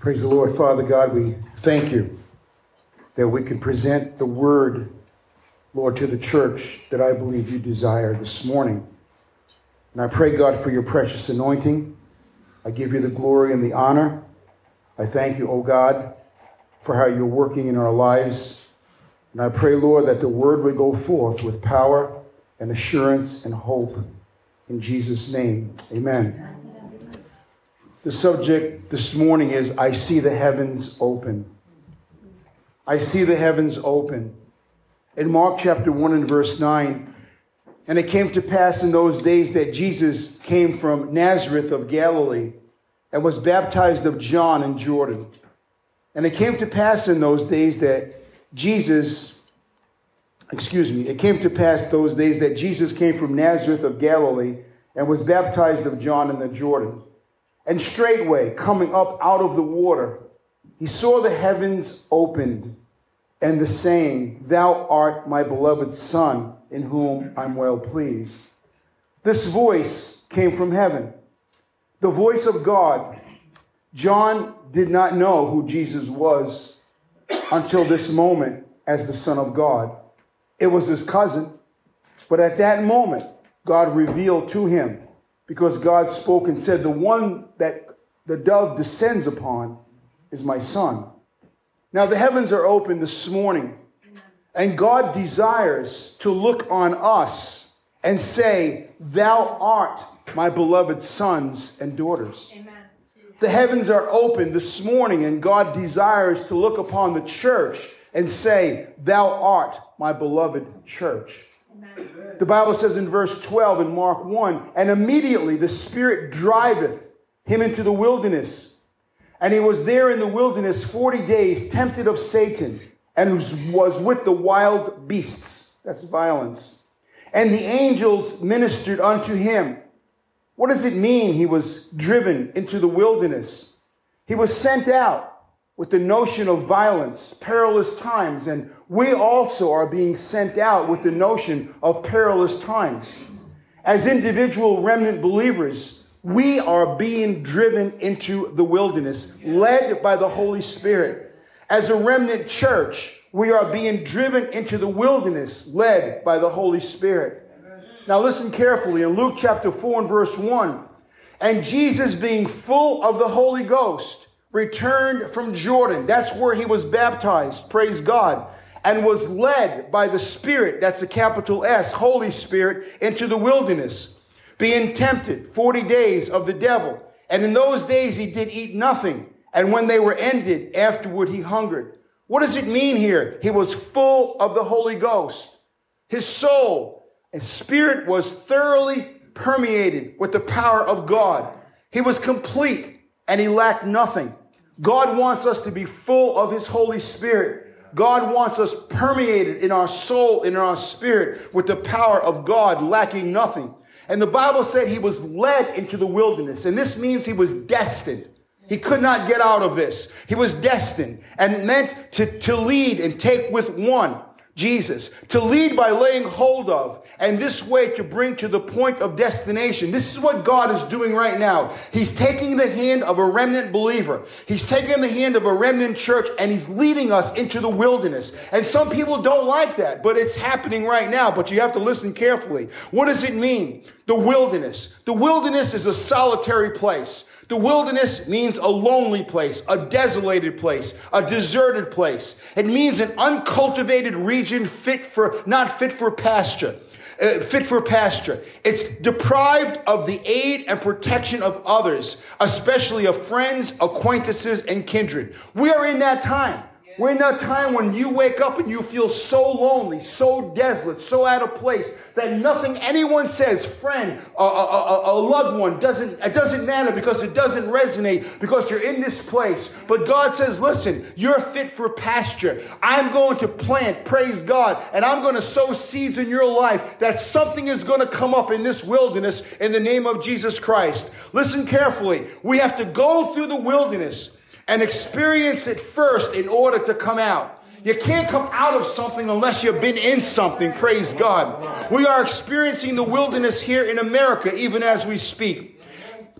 Praise the Lord, Father God. We thank you that we can present the word, Lord, to the church that I believe you desire this morning. And I pray, God, for your precious anointing. I give you the glory and the honor. I thank you, O God, for how you're working in our lives. And I pray, Lord, that the word would go forth with power and assurance and hope. In Jesus' name, amen. The subject this morning is I see the heavens open. I see the heavens open. In Mark chapter 1 and verse 9, and it came to pass in those days that Jesus came from Nazareth of Galilee and was baptized of John in Jordan. And it came to pass in those days that Jesus, excuse me, it came to pass those days that Jesus came from Nazareth of Galilee and was baptized of John in the Jordan. And straightway, coming up out of the water, he saw the heavens opened, and the saying, Thou art my beloved Son, in whom I'm well pleased. This voice came from heaven, the voice of God. John did not know who Jesus was until this moment as the Son of God. It was his cousin, but at that moment, God revealed to him because God spoke and said, The one that the dove descends upon is my son. Now, the heavens are open this morning, and God desires to look on us and say, Thou art my beloved sons and daughters. Amen. The heavens are open this morning, and God desires to look upon the church and say, Thou art my beloved church. The Bible says in verse 12 in Mark 1 and immediately the Spirit driveth him into the wilderness. And he was there in the wilderness 40 days, tempted of Satan, and was with the wild beasts. That's violence. And the angels ministered unto him. What does it mean he was driven into the wilderness? He was sent out with the notion of violence, perilous times, and we also are being sent out with the notion of perilous times. As individual remnant believers, we are being driven into the wilderness, led by the Holy Spirit. As a remnant church, we are being driven into the wilderness, led by the Holy Spirit. Now, listen carefully in Luke chapter 4 and verse 1. And Jesus, being full of the Holy Ghost, returned from Jordan. That's where he was baptized. Praise God. And was led by the Spirit, that's a capital S, Holy Spirit, into the wilderness, being tempted 40 days of the devil. And in those days he did eat nothing. And when they were ended, afterward he hungered. What does it mean here? He was full of the Holy Ghost. His soul and spirit was thoroughly permeated with the power of God. He was complete and he lacked nothing. God wants us to be full of His Holy Spirit. God wants us permeated in our soul, in our spirit, with the power of God, lacking nothing. And the Bible said he was led into the wilderness, and this means he was destined. He could not get out of this. He was destined and meant to, to lead and take with one Jesus, to lead by laying hold of, and this way to bring to the point of destination. This is what God is doing right now. He's taking the hand of a remnant believer. He's taking the hand of a remnant church and he's leading us into the wilderness. And some people don't like that, but it's happening right now. But you have to listen carefully. What does it mean? The wilderness. The wilderness is a solitary place. The wilderness means a lonely place, a desolated place, a deserted place. It means an uncultivated region fit for, not fit for pasture. Uh, fit for pasture. It's deprived of the aid and protection of others, especially of friends, acquaintances, and kindred. We are in that time. We're in that time when you wake up and you feel so lonely, so desolate, so out of place that nothing anyone says, friend, a, a, a, loved one, doesn't it doesn't matter because it doesn't resonate because you're in this place. But God says, listen, you're fit for pasture. I'm going to plant, praise God, and I'm going to sow seeds in your life that something is going to come up in this wilderness in the name of Jesus Christ. Listen carefully. We have to go through the wilderness and experience it first in order to come out. You can't come out of something unless you've been in something. Praise God. We are experiencing the wilderness here in America even as we speak.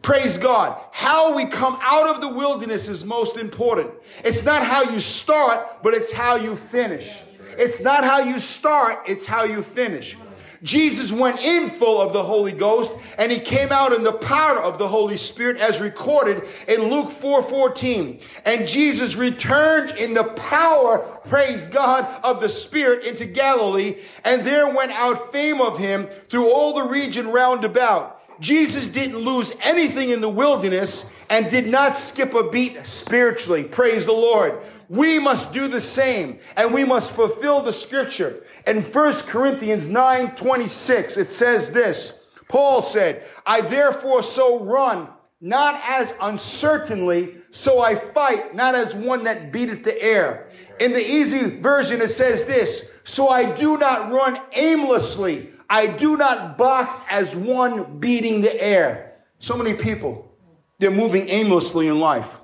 Praise God. How we come out of the wilderness is most important. It's not how you start, but it's how you finish. It's not how you start, it's how you finish. Jesus went in full of the Holy Ghost and he came out in the power of the Holy Spirit as recorded in Luke 4:14. and Jesus returned in the power, praise God, of the Spirit into Galilee, and there went out fame of him through all the region round about. Jesus didn't lose anything in the wilderness and did not skip a beat spiritually. Praise the Lord. We must do the same and we must fulfill the scripture. In 1 Corinthians 9 26, it says this Paul said, I therefore so run, not as uncertainly, so I fight, not as one that beateth the air. In the easy version, it says this So I do not run aimlessly. I do not box as one beating the air. So many people, they're moving aimlessly in life.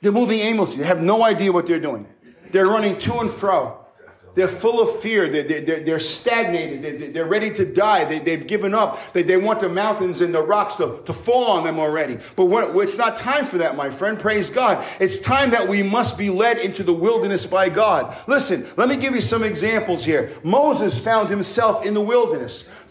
They're moving aimlessly. They have no idea what they're doing. They're running to and fro. They're full of fear. They're, they're, they're stagnated. They're, ready to die. They, they've given up. They, they want the mountains and the rocks to, to fall on them already. But it's not time for that, my friend. Praise God. It's time that we must be led into the wilderness by God. Listen, let me give you some examples here. Moses found himself in the wilderness.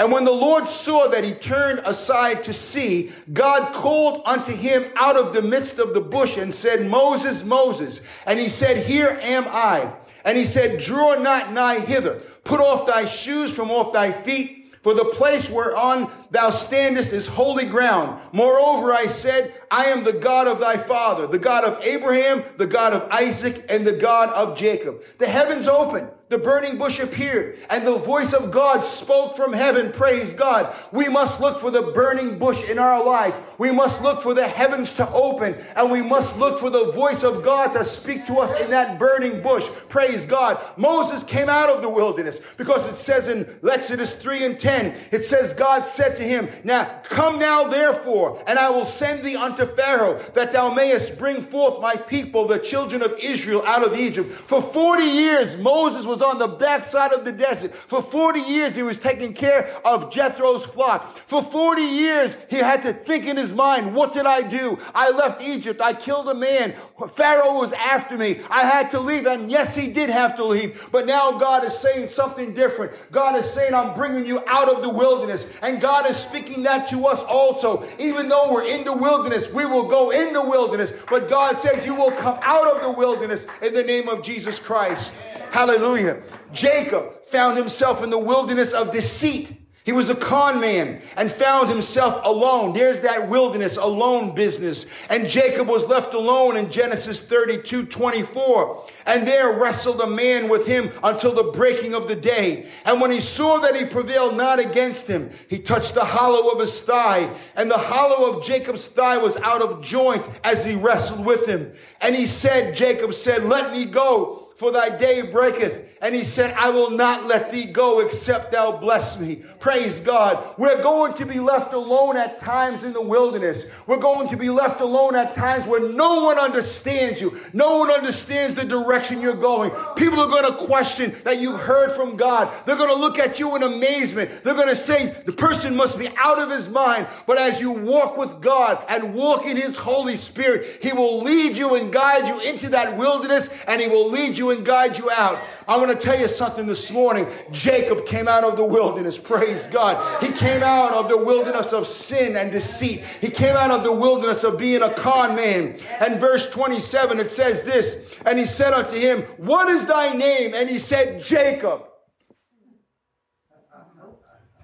And when the Lord saw that he turned aside to see, God called unto him out of the midst of the bush and said, Moses, Moses. And he said, Here am I. And he said, Draw not nigh hither. Put off thy shoes from off thy feet, for the place whereon thou standest is holy ground. Moreover, I said, I am the God of thy father, the God of Abraham, the God of Isaac, and the God of Jacob. The heavens opened the burning bush appeared and the voice of God spoke from heaven. Praise God. We must look for the burning bush in our life. We must look for the heavens to open and we must look for the voice of God to speak to us in that burning bush. Praise God. Moses came out of the wilderness because it says in Exodus 3 and 10, it says, God said to him, Now come now therefore, and I will send thee unto Pharaoh that thou mayest bring forth my people, the children of Israel, out of Egypt. For 40 years, Moses was was on the backside of the desert. For 40 years, he was taking care of Jethro's flock. For 40 years, he had to think in his mind, what did I do? I left Egypt. I killed a man. Pharaoh was after me. I had to leave. And yes, he did have to leave. But now God is saying something different. God is saying, I'm bringing you out of the wilderness. And God is speaking that to us also. Even though we're in the wilderness, we will go in the wilderness. But God says, you will come out of the wilderness in the name of Jesus Christ. Hallelujah. Jacob found himself in the wilderness of deceit. He was a con man and found himself alone. There's that wilderness alone business. And Jacob was left alone in Genesis 32, 24. And there wrestled a man with him until the breaking of the day. And when he saw that he prevailed not against him, he touched the hollow of his thigh. And the hollow of Jacob's thigh was out of joint as he wrestled with him. And he said, Jacob said, let me go for thy day breaketh. And he said, I will not let thee go except thou bless me. Praise God. We're going to be left alone at times in the wilderness. We're going to be left alone at times where no one understands you. No one understands the direction you're going. People are going to question that you heard from God. They're going to look at you in amazement. They're going to say the person must be out of his mind. But as you walk with God and walk in his Holy Spirit, he will lead you and guide you into that wilderness and he will lead you and guide you out. I'm going to tell you something this morning. Jacob came out of the wilderness. Praise God. He came out of the wilderness of sin and deceit. He came out of the wilderness of being a con man. And verse 27, it says this, and he said unto him, What is thy name? And he said, Jacob.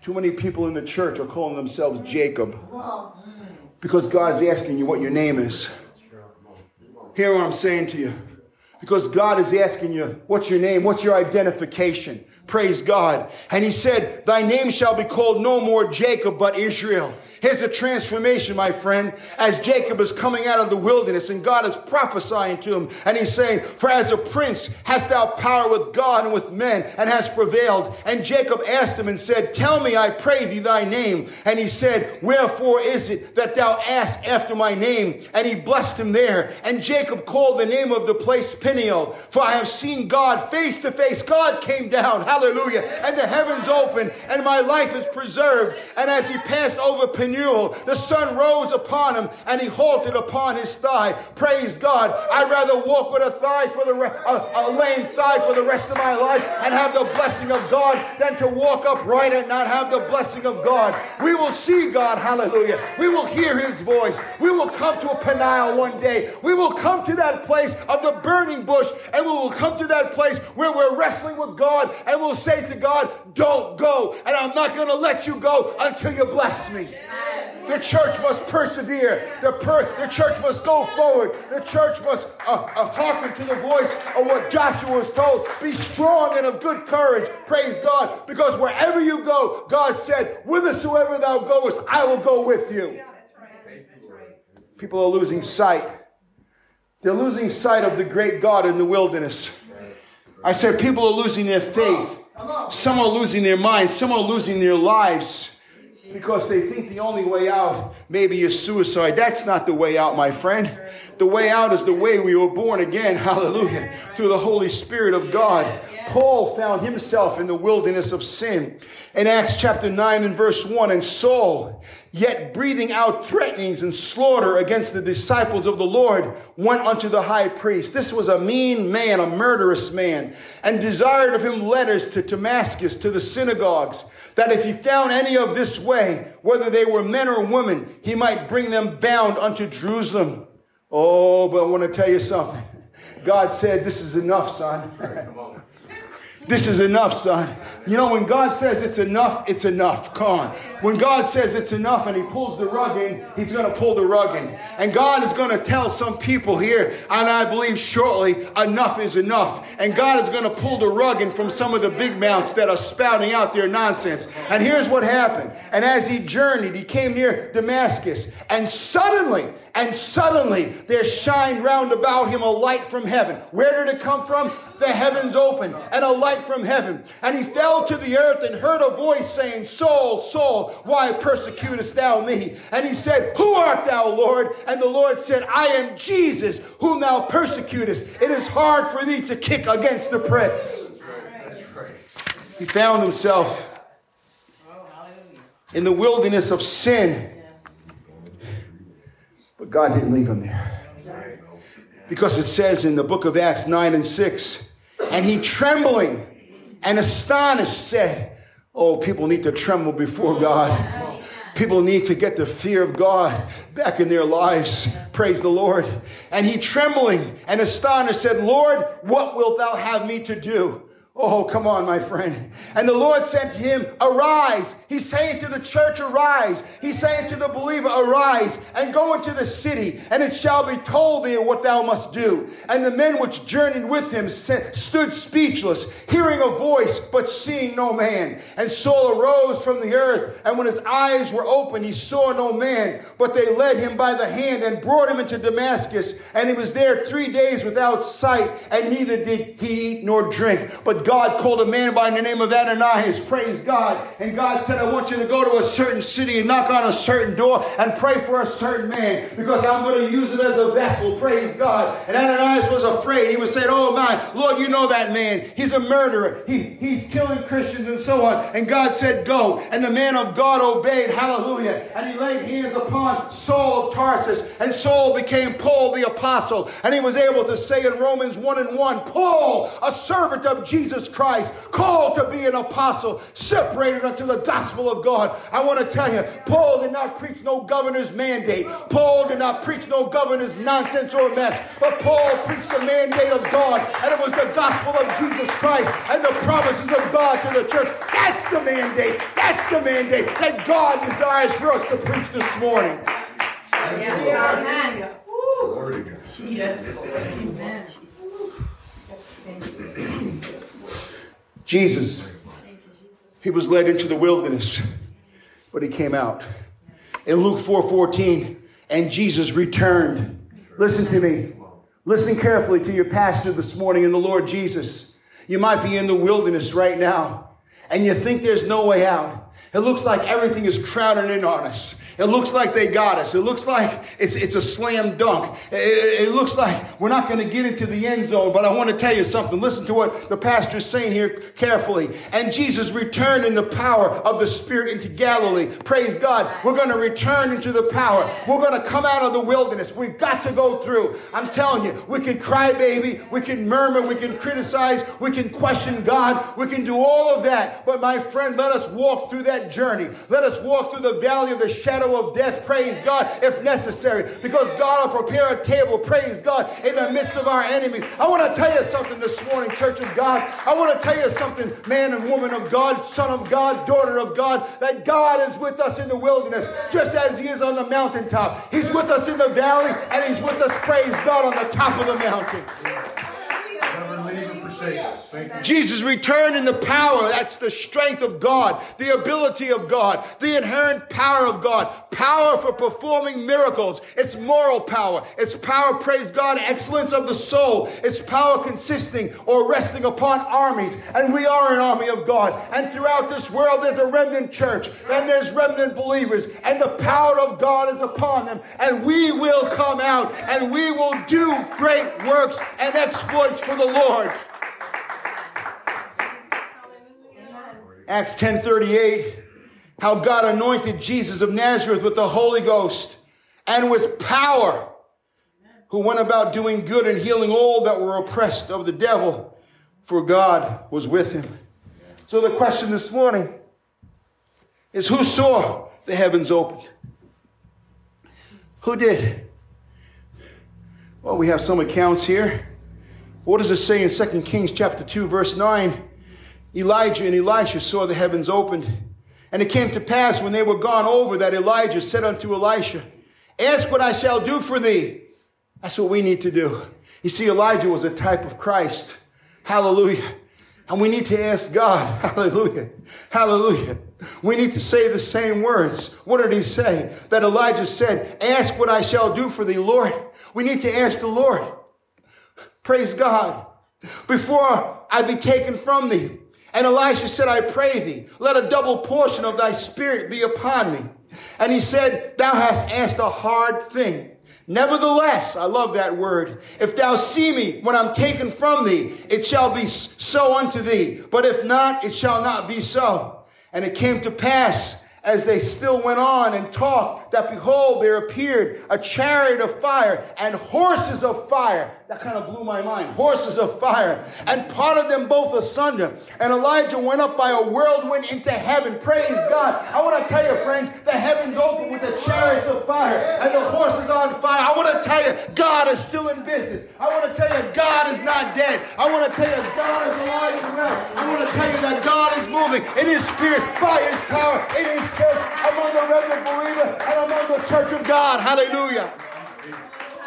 Too many people in the church are calling themselves Jacob because God's asking you what your name is. Hear what I'm saying to you. Because God is asking you, what's your name? What's your identification? Praise God. And he said, thy name shall be called no more Jacob, but Israel. Here's a transformation, my friend, as Jacob is coming out of the wilderness and God is prophesying to him. And he's saying, For as a prince hast thou power with God and with men and hast prevailed. And Jacob asked him and said, Tell me, I pray thee, thy name. And he said, Wherefore is it that thou ask after my name? And he blessed him there. And Jacob called the name of the place Peniel, for I have seen God face to face. God came down, hallelujah, and the heavens opened, and my life is preserved. And as he passed over Peniel, the sun rose upon him, and he halted upon his thigh. Praise God. I'd rather walk with a thigh for the re- a, a lame thigh for the rest of my life and have the blessing of God than to walk upright and not have the blessing of God. We will see God, hallelujah. We will hear his voice. We will come to a Peniel one day. We will come to that place of the burning bush and we will come to that place where we're wrestling with God and we'll say to God, Don't go, and I'm not going to let you go until you bless me. The church must persevere. The, per- the church must go forward. The church must uh, uh, hearken to the voice of what Joshua was told. Be strong and of good courage. Praise God. Because wherever you go, God said, Whithersoever thou goest, I will go with you. People are losing sight. They're losing sight of the great God in the wilderness. I said, people are losing their faith. Some are losing their minds. Some are losing their lives because they think the only way out maybe is suicide. That's not the way out, my friend. The way out is the way we were born again, hallelujah, through the Holy Spirit of God. Paul found himself in the wilderness of sin. In Acts chapter 9 and verse 1, and Saul, yet breathing out threatenings and slaughter against the disciples of the Lord, went unto the high priest. This was a mean man, a murderous man, and desired of him letters to Damascus, to the synagogues that if he found any of this way, whether they were men or women, he might bring them bound unto Jerusalem. Oh, but I want to tell you something. God said, This is enough, son. This is enough, son. You know, when God says it's enough, it's enough. Come on. When God says it's enough and He pulls the rug in, He's going to pull the rug in. And God is going to tell some people here, and I believe shortly, enough is enough. And God is going to pull the rug in from some of the big mouths that are spouting out their nonsense. And here's what happened. And as he journeyed, he came near Damascus, and suddenly, and suddenly there shined round about him a light from heaven. Where did it come from? The heavens opened and a light from heaven. And he fell to the earth and heard a voice saying, Saul, Saul, why persecutest thou me? And he said, Who art thou, Lord? And the Lord said, I am Jesus, whom thou persecutest. It is hard for thee to kick against the pricks. He found himself in the wilderness of sin but God didn't leave him there. Because it says in the book of Acts 9 and 6, and he trembling and astonished said, Oh, people need to tremble before God. People need to get the fear of God back in their lives. Praise the Lord. And he trembling and astonished said, Lord, what wilt thou have me to do? Oh, come on, my friend. And the Lord said to him, Arise. He's saying to the church, Arise. He's saying to the believer, Arise and go into the city, and it shall be told thee what thou must do. And the men which journeyed with him stood speechless, hearing a voice, but seeing no man. And Saul arose from the earth, and when his eyes were open, he saw no man, but they led him by the hand and brought him into Damascus. And he was there three days without sight, and neither did he eat nor drink. But God called a man by the name of Ananias. Praise God. And God said, I want you to go to a certain city and knock on a certain door and pray for a certain man because I'm going to use it as a vessel. Praise God. And Ananias was afraid. He was saying, Oh my, Lord, you know that man. He's a murderer. He, he's killing Christians and so on. And God said, Go. And the man of God obeyed. Hallelujah. And he laid hands upon Saul of Tarsus. And Saul became Paul the apostle. And he was able to say in Romans 1 and 1, Paul, a servant of Jesus Jesus Christ, called to be an apostle, separated unto the gospel of God. I want to tell you, Paul did not preach no governor's mandate. Paul did not preach no governor's nonsense or mess. But Paul preached the mandate of God, and it was the gospel of Jesus Christ and the promises of God to the church. That's the mandate. That's the mandate that God desires for us to preach this morning. Amen. Yes. Amen. Jesus, he was led into the wilderness, but he came out. in Luke 4:14, and Jesus returned. Listen to me. Listen carefully to your pastor this morning in the Lord Jesus. You might be in the wilderness right now, and you think there's no way out. It looks like everything is crowded in on us. It looks like they got us. It looks like it's, it's a slam dunk. It, it looks like we're not going to get into the end zone, but I want to tell you something. Listen to what the pastor is saying here carefully. And Jesus returned in the power of the Spirit into Galilee. Praise God. We're going to return into the power. We're going to come out of the wilderness. We've got to go through. I'm telling you, we can cry baby, we can murmur, we can criticize, we can question God, we can do all of that. But my friend, let us walk through that journey. Let us walk through the valley of the shadow shadow of death, praise God, if necessary, because God will prepare a table, praise God, in the midst of our enemies. I want to tell you something this morning, church of God. I want to tell you something, man and woman of God, son of God, daughter of God, that God is with us in the wilderness, just as He is on the mountaintop. He's with us in the valley, and He's with us, praise God, on the top of the mountain. Jesus returned in the power. That's the strength of God, the ability of God, the inherent power of God, power for performing miracles. It's moral power. It's power, praise God, excellence of the soul. It's power consisting or resting upon armies. And we are an army of God. And throughout this world, there's a remnant church and there's remnant believers. And the power of God is upon them. And we will come out and we will do great works and exploits for the Lord. Acts 10:38, how God anointed Jesus of Nazareth with the Holy Ghost and with power, who went about doing good and healing all that were oppressed of the devil, for God was with him. So the question this morning is who saw the heavens opened? Who did? Well, we have some accounts here. What does it say in 2 Kings chapter 2 verse 9? Elijah and Elisha saw the heavens opened. And it came to pass when they were gone over that Elijah said unto Elisha, Ask what I shall do for thee. That's what we need to do. You see, Elijah was a type of Christ. Hallelujah. And we need to ask God, hallelujah, hallelujah. We need to say the same words. What did he say? That Elijah said, Ask what I shall do for thee, Lord. We need to ask the Lord. Praise God. Before I be taken from thee, and Elisha said, I pray thee, let a double portion of thy spirit be upon me. And he said, Thou hast asked a hard thing. Nevertheless, I love that word. If thou see me when I'm taken from thee, it shall be so unto thee. But if not, it shall not be so. And it came to pass as they still went on and talked that behold, there appeared a chariot of fire and horses of fire that kind of blew my mind. Horses of fire. And parted them both asunder. And Elijah went up by a whirlwind into heaven. Praise God. I want to tell you, friends, the heavens open with the chariots of fire and the horses on fire. I want to tell you, God is still in business. I want to tell you, God is not dead. I want to tell you, God is alive and well. I want to tell you that God is moving in His Spirit, by His power, in His church, among the remnant believer, and among the church of God. Hallelujah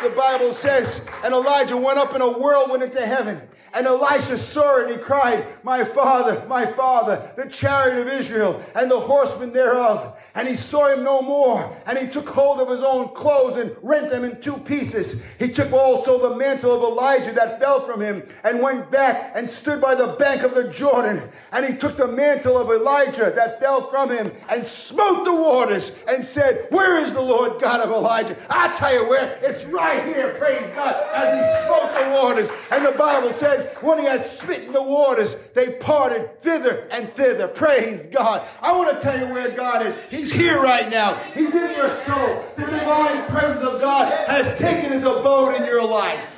the Bible says, and Elijah went up in a whirlwind into heaven. And Elisha saw it and he cried, My father, my father, the chariot of Israel and the horsemen thereof. And he saw him no more. And he took hold of his own clothes and rent them in two pieces. He took also the mantle of Elijah that fell from him and went back and stood by the bank of the Jordan. And he took the mantle of Elijah that fell from him and smote the waters and said, Where is the Lord God of Elijah? I tell you where. It's right here, praise God, as he smote the waters. And the Bible says, says, when he had smitten the waters, they parted thither and thither. Praise God. I want to tell you where God is. He's here right now. He's in your soul. The divine presence of God has taken his abode in your life.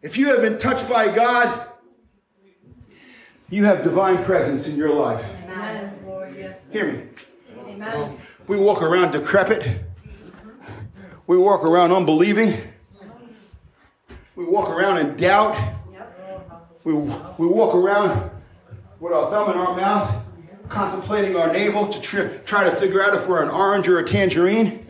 If you have been touched by God, you have divine presence in your life. Amen. Hear me. Amen. Um, we walk around decrepit. We walk around unbelieving. We walk around in doubt. We, we walk around with our thumb in our mouth, contemplating our navel to tri- try to figure out if we're an orange or a tangerine.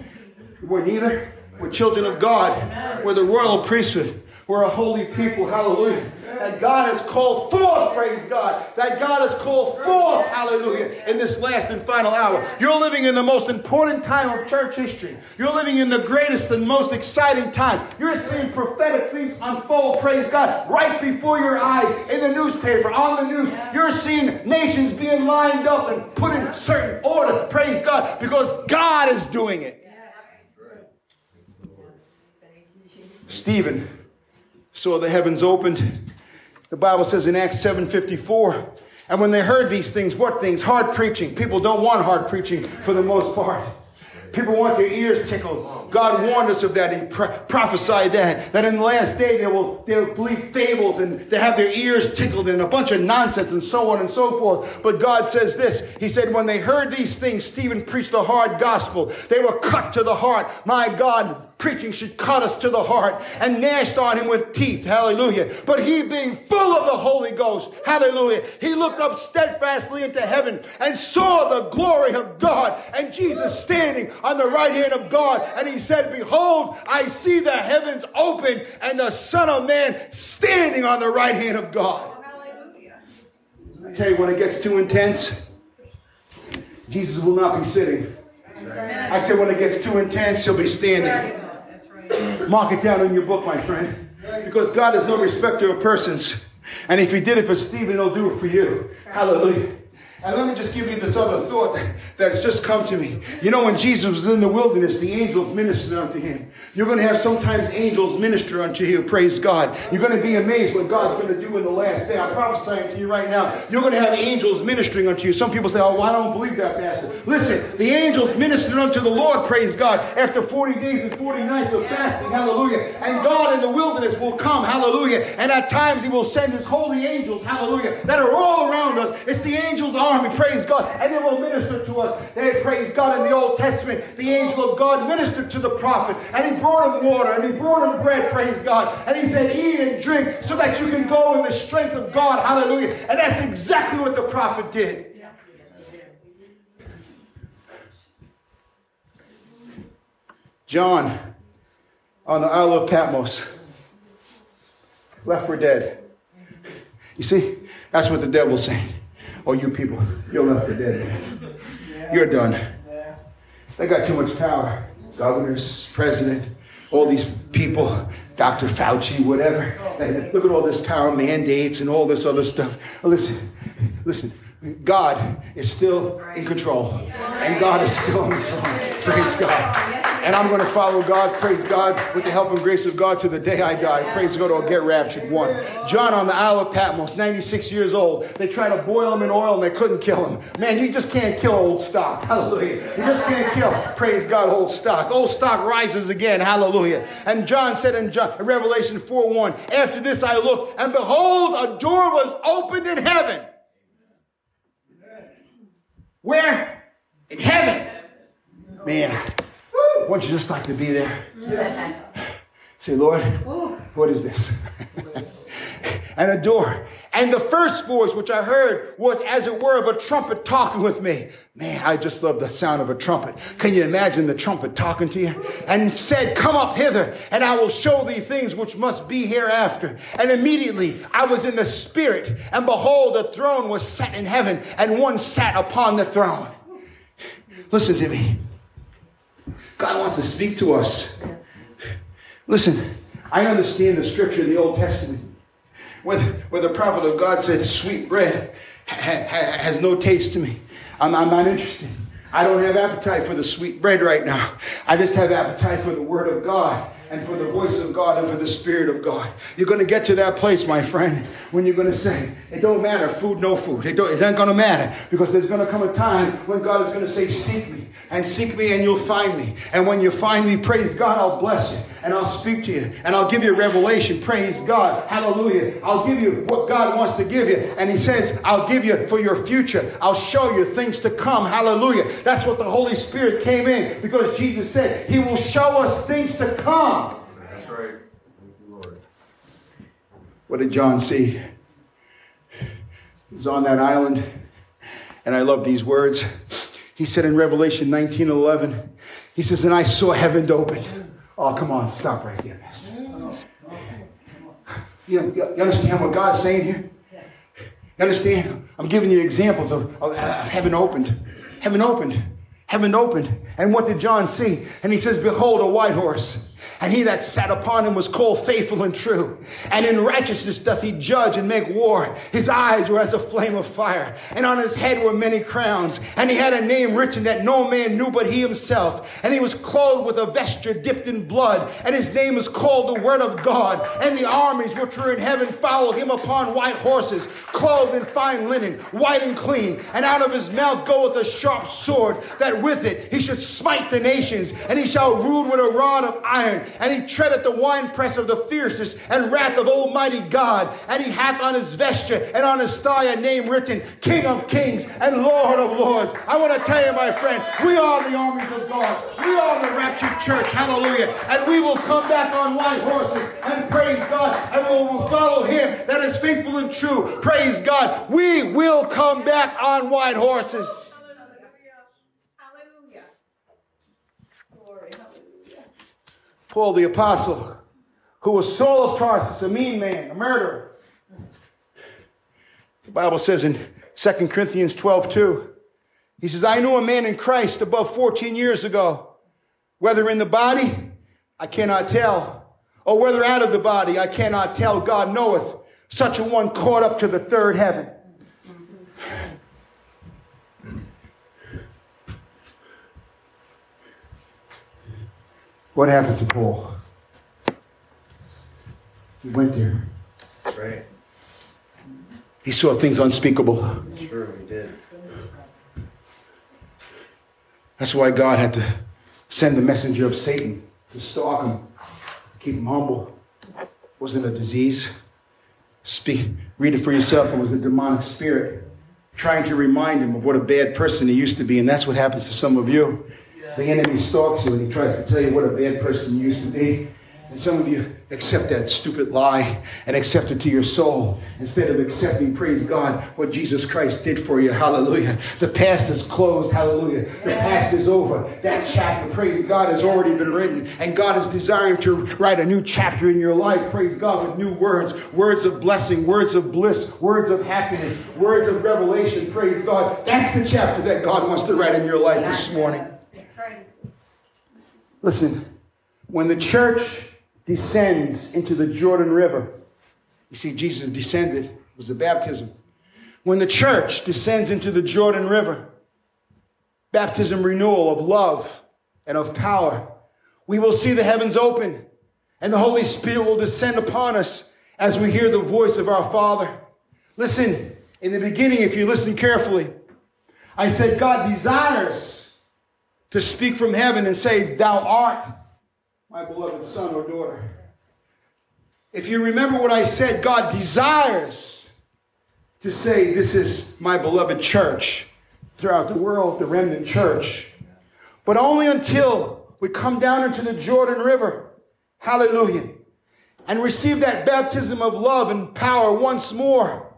We're neither. We're children of God. We're the royal priesthood. We're a holy people. Hallelujah. That God has called forth, praise God, that God has called forth, hallelujah, in this last and final hour. You're living in the most important time of church history. You're living in the greatest and most exciting time. You're seeing prophetic things unfold, praise God, right before your eyes in the newspaper, on the news. You're seeing nations being lined up and put in certain order, praise God, because God is doing it. Stephen saw the heavens opened. The Bible says in Acts 7:54, and when they heard these things, what things? Hard preaching. People don't want hard preaching for the most part. People want their ears tickled. God warned us of that. He pro- prophesied that. That in the last day they will, they will believe fables and they have their ears tickled and a bunch of nonsense and so on and so forth. But God says this. He said, when they heard these things, Stephen preached a hard gospel. They were cut to the heart. My God, preaching should cut us to the heart and gnashed on him with teeth. Hallelujah. But he being full of the Holy Ghost, hallelujah, he looked up steadfastly into heaven and saw the glory of God and Jesus standing on the right hand of God. And he said, Behold, I see the heavens open and the Son of Man standing on the right hand of God. I tell you, when it gets too intense, Jesus will not be sitting. I said, when it gets too intense, he'll be standing. Mark it down in your book, my friend. Because God is no respecter of persons. And if he did it for Stephen, he'll do it for you. Hallelujah. And let me just give you this other thought that, that's just come to me. You know, when Jesus was in the wilderness, the angels ministered unto him. You're going to have sometimes angels minister unto you. Praise God. You're going to be amazed what God's going to do in the last day. I'm prophesying to you right now. You're going to have angels ministering unto you. Some people say, oh, well, I don't believe that, Pastor. Listen, the angels ministered unto the Lord, praise God, after 40 days and 40 nights of fasting. Hallelujah. And God in the wilderness will come. Hallelujah. And at times he will send his holy angels. Hallelujah. That are all around us. It's the angels army, praise God, and they will minister to us. They praise God in the Old Testament. The angel of God ministered to the prophet, and he brought him water, and he brought him bread, praise God. And he said, Eat and drink so that you can go in the strength of God. Hallelujah. And that's exactly what the prophet did. John on the Isle of Patmos, left for dead. You see, that's what the devil's saying. Oh, you people, you're left for dead. You're done. They got too much power. Governors, president, all these people, Dr. Fauci, whatever. look at all this power mandates and all this other stuff. Listen, listen. God is still in control. And God is still in control. Praise God. And I'm going to follow God, praise God, with the help and grace of God to the day I die. Praise God, I'll get raptured. One. John on the Isle of Patmos, 96 years old. They tried to boil him in oil and they couldn't kill him. Man, you just can't kill old stock. Hallelujah. You just can't kill, praise God, old stock. Old stock rises again. Hallelujah. And John said in, John, in Revelation 4 1, After this I looked, and behold, a door was opened in heaven. Where? In heaven. Man, wouldn't you just like to be there? Say, Lord, what is this? and a door. And the first voice which I heard was as it were of a trumpet talking with me. Man, I just love the sound of a trumpet. Can you imagine the trumpet talking to you? And said, Come up hither, and I will show thee things which must be hereafter. And immediately I was in the spirit, and behold, a throne was set in heaven, and one sat upon the throne. Listen to me. God wants to speak to us. Listen, I understand the scripture in the Old Testament where, where the prophet of God said, Sweet bread ha, ha, has no taste to me. I'm, I'm not interested. I don't have appetite for the sweet bread right now. I just have appetite for the Word of God and for the voice of God and for the Spirit of God. You're going to get to that place, my friend, when you're going to say, it don't matter, food, no food. It, don't, it ain't to matter because there's to come a time when God is to say, seek me and seek me and you'll find me. And when you find me, praise God, I'll bless you and I'll speak to you and I'll give you a revelation. Praise God. Hallelujah. I'll give you what God wants to give you. And He says, I'll give you for your future. I'll show you things to come. Hallelujah. That's what the Holy Spirit came in because Jesus said, He will show us things to come. That's right. What did John see? He's on that island. And I love these words. He said in Revelation 19 11, he says, And I saw heaven open. Oh, come on, stop right here. You, you understand what God's saying here? You understand? I'm giving you examples of, of, of heaven opened. Heaven opened. Heaven opened. And what did John see? And he says, Behold, a white horse and he that sat upon him was called faithful and true. And in righteousness doth he judge and make war. His eyes were as a flame of fire, and on his head were many crowns. And he had a name written that no man knew but he himself. And he was clothed with a vesture dipped in blood, and his name is called the Word of God. And the armies which were in heaven followed him upon white horses, clothed in fine linen, white and clean. And out of his mouth goeth a sharp sword, that with it he should smite the nations, and he shall rule with a rod of iron and he treadeth the winepress of the fierceness and wrath of Almighty God. And he hath on his vesture and on his thigh a name written, King of Kings and Lord of Lords. I want to tell you, my friend, we are the armies of God. We are the raptured church. Hallelujah. And we will come back on white horses and praise God. And we will follow him that is faithful and true. Praise God. We will come back on white horses. Paul the Apostle, who was Saul of Tarsus, a mean man, a murderer. The Bible says in 2 Corinthians 12 2, he says, I knew a man in Christ above 14 years ago, whether in the body, I cannot tell, or whether out of the body, I cannot tell. God knoweth. Such a one caught up to the third heaven. What happened to Paul? He went there. That's right. He saw things unspeakable. Sure, he did. That's why God had to send the messenger of Satan to stalk him, to keep him humble. It wasn't a disease. Speak, read it for yourself. It was a demonic spirit trying to remind him of what a bad person he used to be. And that's what happens to some of you. The enemy stalks you and he tries to tell you what a bad person you used to be. And some of you accept that stupid lie and accept it to your soul instead of accepting, praise God, what Jesus Christ did for you. Hallelujah. The past is closed. Hallelujah. The past is over. That chapter, praise God, has already been written. And God is desiring to write a new chapter in your life. Praise God with new words, words of blessing, words of bliss, words of happiness, words of revelation. Praise God. That's the chapter that God wants to write in your life this morning. Listen, when the church descends into the Jordan River, you see, Jesus descended, it was a baptism. When the church descends into the Jordan River, baptism renewal of love and of power, we will see the heavens open and the Holy Spirit will descend upon us as we hear the voice of our Father. Listen, in the beginning, if you listen carefully, I said God desires to speak from heaven and say, Thou art my beloved son or daughter. If you remember what I said, God desires to say, This is my beloved church throughout the world, the remnant church. But only until we come down into the Jordan River, hallelujah, and receive that baptism of love and power once more.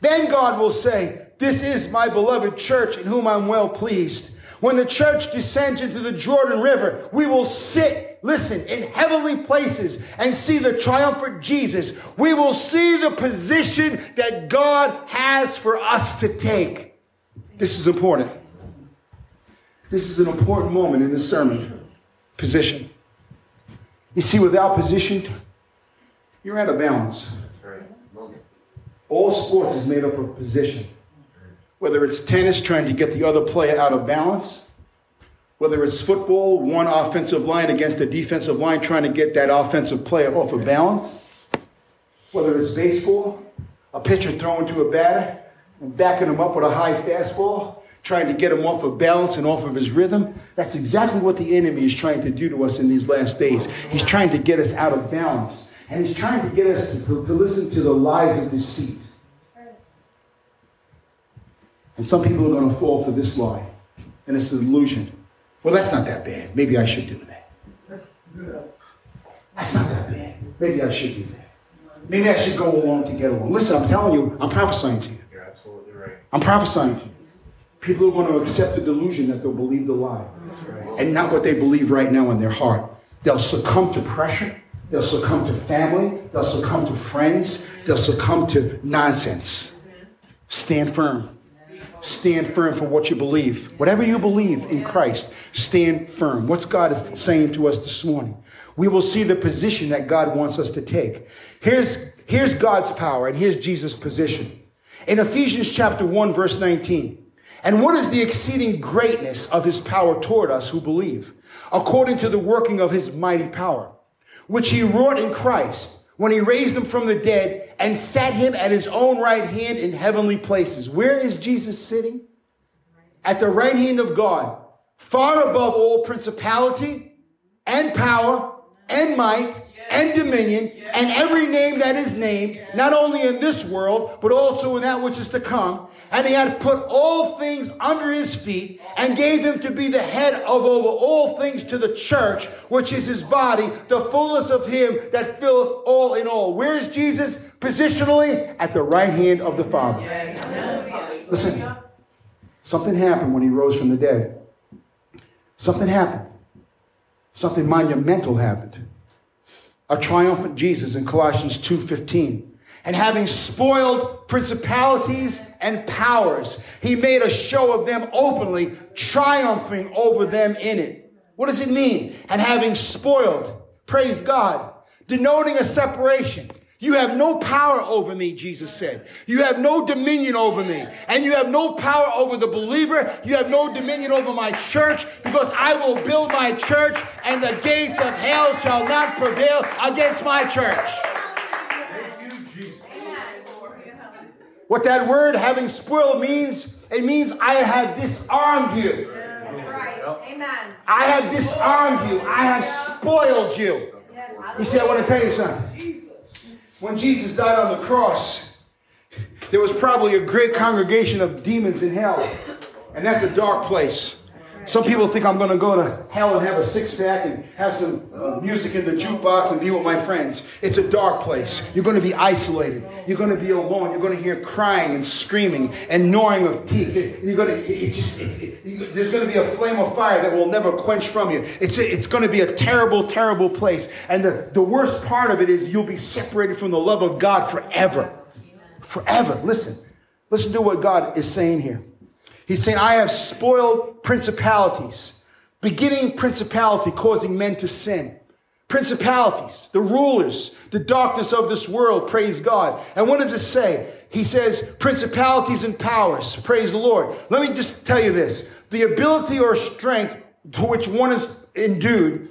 Then God will say, This is my beloved church in whom I'm well pleased. When the church descends into the Jordan River, we will sit, listen, in heavenly places and see the triumphant Jesus. We will see the position that God has for us to take. This is important. This is an important moment in the sermon. Position. You see, without position, you're out of balance. All sports is made up of position whether it's tennis trying to get the other player out of balance, whether it's football, one offensive line against the defensive line trying to get that offensive player off of balance, whether it's baseball, a pitcher throwing to a batter and backing him up with a high fastball, trying to get him off of balance and off of his rhythm. That's exactly what the enemy is trying to do to us in these last days. He's trying to get us out of balance. And he's trying to get us to, to, listen to the lies of deceit. And some people are going to fall for this lie. And it's the delusion. Well, that's not that bad. Maybe I should do that. That's not that bad. Maybe I should do that. Maybe I should go along to get along. Listen, I'm telling you, I'm prophesying to you. You're absolutely right. I'm prophesying to you. People are going to accept the delusion that they'll believe the lie. Right. And not what they believe right now in their heart. They'll succumb to pressure. They'll succumb to family. They'll succumb to friends. They'll succumb to nonsense. Stand firm. Stand firm for what you believe. Whatever you believe in Christ, stand firm. What's God is saying to us this morning? We will see the position that God wants us to take. Here's, here's God's power and here's Jesus' position. In Ephesians chapter 1, verse 19. And what is the exceeding greatness of his power toward us who believe? According to the working of his mighty power, which he wrought in Christ when he raised him from the dead and sat him at his own right hand in heavenly places. Where is Jesus sitting? At the right hand of God, far above all principality and power and might and dominion and every name that is named, not only in this world, but also in that which is to come. And he had put all things under his feet and gave him to be the head of over all things to the church, which is his body, the fullness of him that filleth all in all. Where is Jesus? Positionally at the right hand of the Father. Listen, something happened when he rose from the dead. Something happened. Something monumental happened. A triumphant Jesus in Colossians 2:15 and having spoiled principalities and powers, he made a show of them openly, triumphing over them in it. What does it mean? And having spoiled, praise God, denoting a separation. You have no power over me, Jesus said. You have no dominion over me. And you have no power over the believer. You have no dominion over my church because I will build my church and the gates of hell shall not prevail against my church. Thank you, Jesus. Amen. What that word having spoiled means, it means I have disarmed you. Right. Amen. I have disarmed you. I have spoiled you. You see, I want to tell you something. When Jesus died on the cross, there was probably a great congregation of demons in hell. And that's a dark place. Some people think I'm going to go to hell and have a six pack and have some uh, music in the jukebox and be with my friends. It's a dark place. You're going to be isolated. You're going to be alone. You're going to hear crying and screaming and gnawing of teeth. You're going to, it, just, it, it, there's going to be a flame of fire that will never quench from you. It's, a, it's going to be a terrible, terrible place. And the, the worst part of it is you'll be separated from the love of God forever. Forever. Listen. Listen to what God is saying here. He's saying, I have spoiled principalities, beginning principality causing men to sin. Principalities, the rulers, the darkness of this world, praise God. And what does it say? He says, principalities and powers, praise the Lord. Let me just tell you this the ability or strength to which one is endued,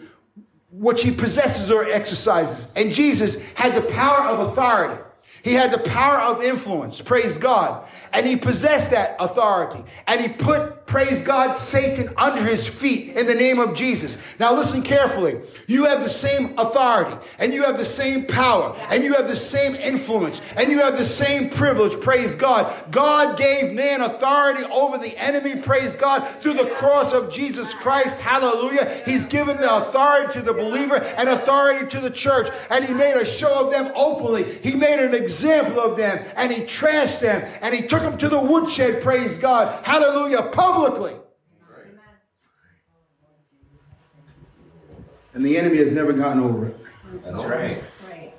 which he possesses or exercises. And Jesus had the power of authority. He had the power of influence, praise God. And he possessed that authority. And he put, praise God, Satan under his feet in the name of Jesus. Now listen carefully. You have the same authority and you have the same power and you have the same influence and you have the same privilege. Praise God. God gave man authority over the enemy. Praise God through the cross of Jesus Christ. Hallelujah. He's given the authority to the believer and authority to the church. And he made a show of them openly. He made an example of them and he trashed them and he took them to the woodshed. Praise God. Hallelujah. Publicly. And the enemy has never gotten over it. That's right. Right.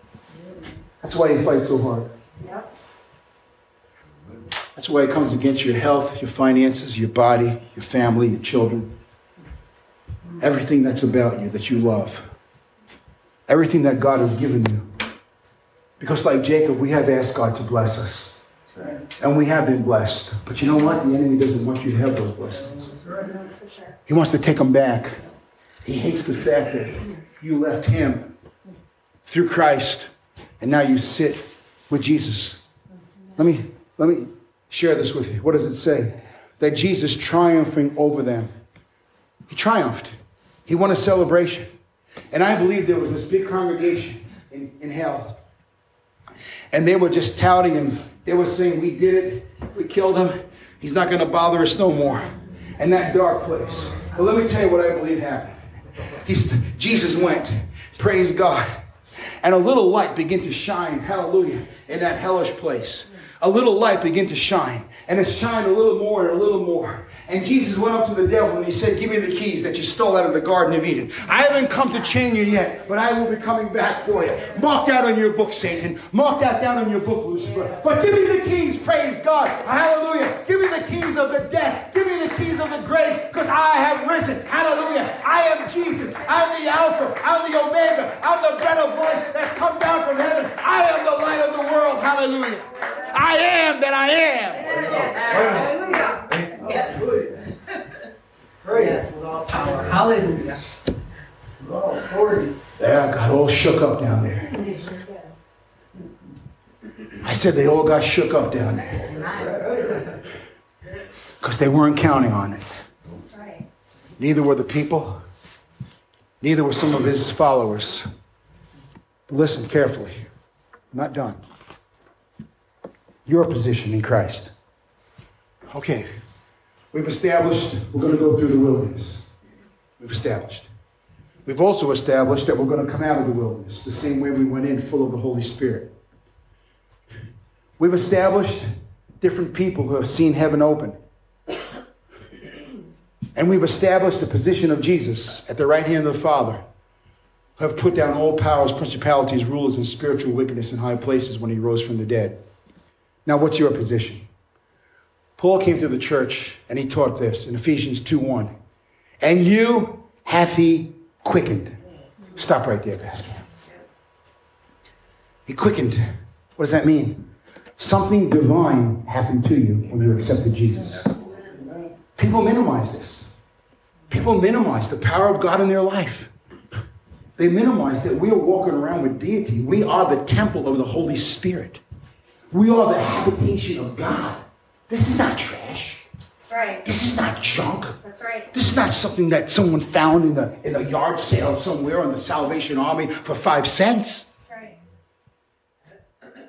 That's why he fights so hard. Yep. That's why it comes against your health, your finances, your body, your family, your children. Everything that's about you that you love. Everything that God has given you. Because, like Jacob, we have asked God to bless us. And we have been blessed. But you know what? The enemy doesn't want you to have those blessings. He wants to take them back. He hates the fact that you left him through Christ and now you sit with Jesus. Let me let me share this with you. What does it say? That Jesus triumphing over them. He triumphed. He won a celebration. And I believe there was this big congregation in, in hell. And they were just touting him. They were saying, We did it. We killed him. He's not going to bother us no more. In that dark place. But let me tell you what I believe happened. He's, Jesus went, praise God, and a little light began to shine, hallelujah, in that hellish place. A little light began to shine, and it shined a little more and a little more. And Jesus went up to the devil and he said, Give me the keys that you stole out of the Garden of Eden. I haven't come to chain you yet, but I will be coming back for you. Mark that on your book, Satan. Mark that down on your book, Lucifer. But give me the keys, praise God. Hallelujah. Give me the keys of the death. Give me the keys of the grave, because I have risen. Hallelujah. I am Jesus. I'm the Alpha. I'm the Omega. I'm the bread of life that's come down from heaven. I am the light of the world. Hallelujah. I am that I am. Hallelujah. Yes. Yes, with all power. Hallelujah. Oh, authority. Yeah, got all shook up down there. I said they all got shook up down there. Because they weren't counting on it. Neither were the people, neither were some of his followers. But listen carefully. I'm not done. Your position in Christ. Okay, we've established we're going to go through the wilderness. We've established. We've also established that we're going to come out of the wilderness the same way we went in, full of the Holy Spirit. We've established different people who have seen heaven open. And we've established the position of Jesus at the right hand of the Father, who have put down all powers, principalities, rulers, and spiritual wickedness in high places when he rose from the dead. Now, what's your position? Paul came to the church and he taught this in Ephesians 2 1. And you hath he quickened. Stop right there, Pastor. He quickened. What does that mean? Something divine happened to you when you accepted Jesus. People minimize this. People minimize the power of God in their life. They minimize that we are walking around with deity. We are the temple of the Holy Spirit. We are the habitation of God. This is not trash. That's right. This is not junk. That's right. This is not something that someone found in a, in a yard sale somewhere on the Salvation Army for five cents. That's right.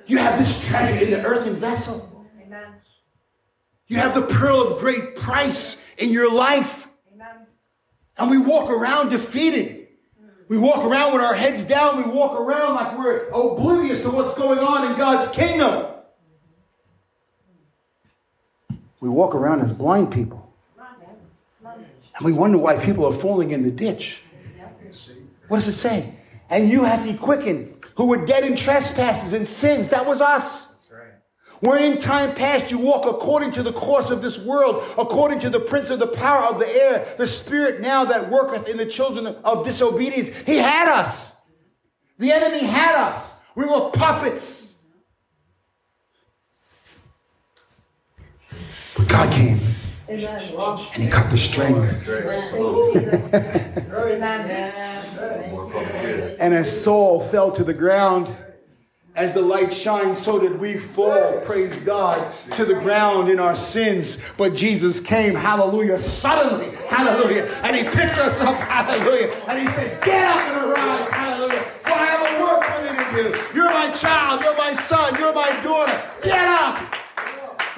You have this treasure in the earthen vessel. Amen. You have the pearl of great price in your life. Amen. And we walk around defeated. We walk around with our heads down. We walk around like we're oblivious to what's going on in God's kingdom. We walk around as blind people. And we wonder why people are falling in the ditch. What does it say? And you have he quickened, who were dead in trespasses and sins. That was us. Where in time past you walk according to the course of this world, according to the prince of the power of the air, the spirit now that worketh in the children of disobedience. He had us. The enemy had us. We were puppets. But God came Amen. and he cut the string. That's right. Amen. And as Saul fell to the ground, as the light shines, so did we fall, praise God, to the ground in our sins. But Jesus came, hallelujah, suddenly, hallelujah, and he picked us up, hallelujah, and he said, Get up and arise, hallelujah, for I have a work for you to do. You're my child, you're my son, you're my daughter. Get up!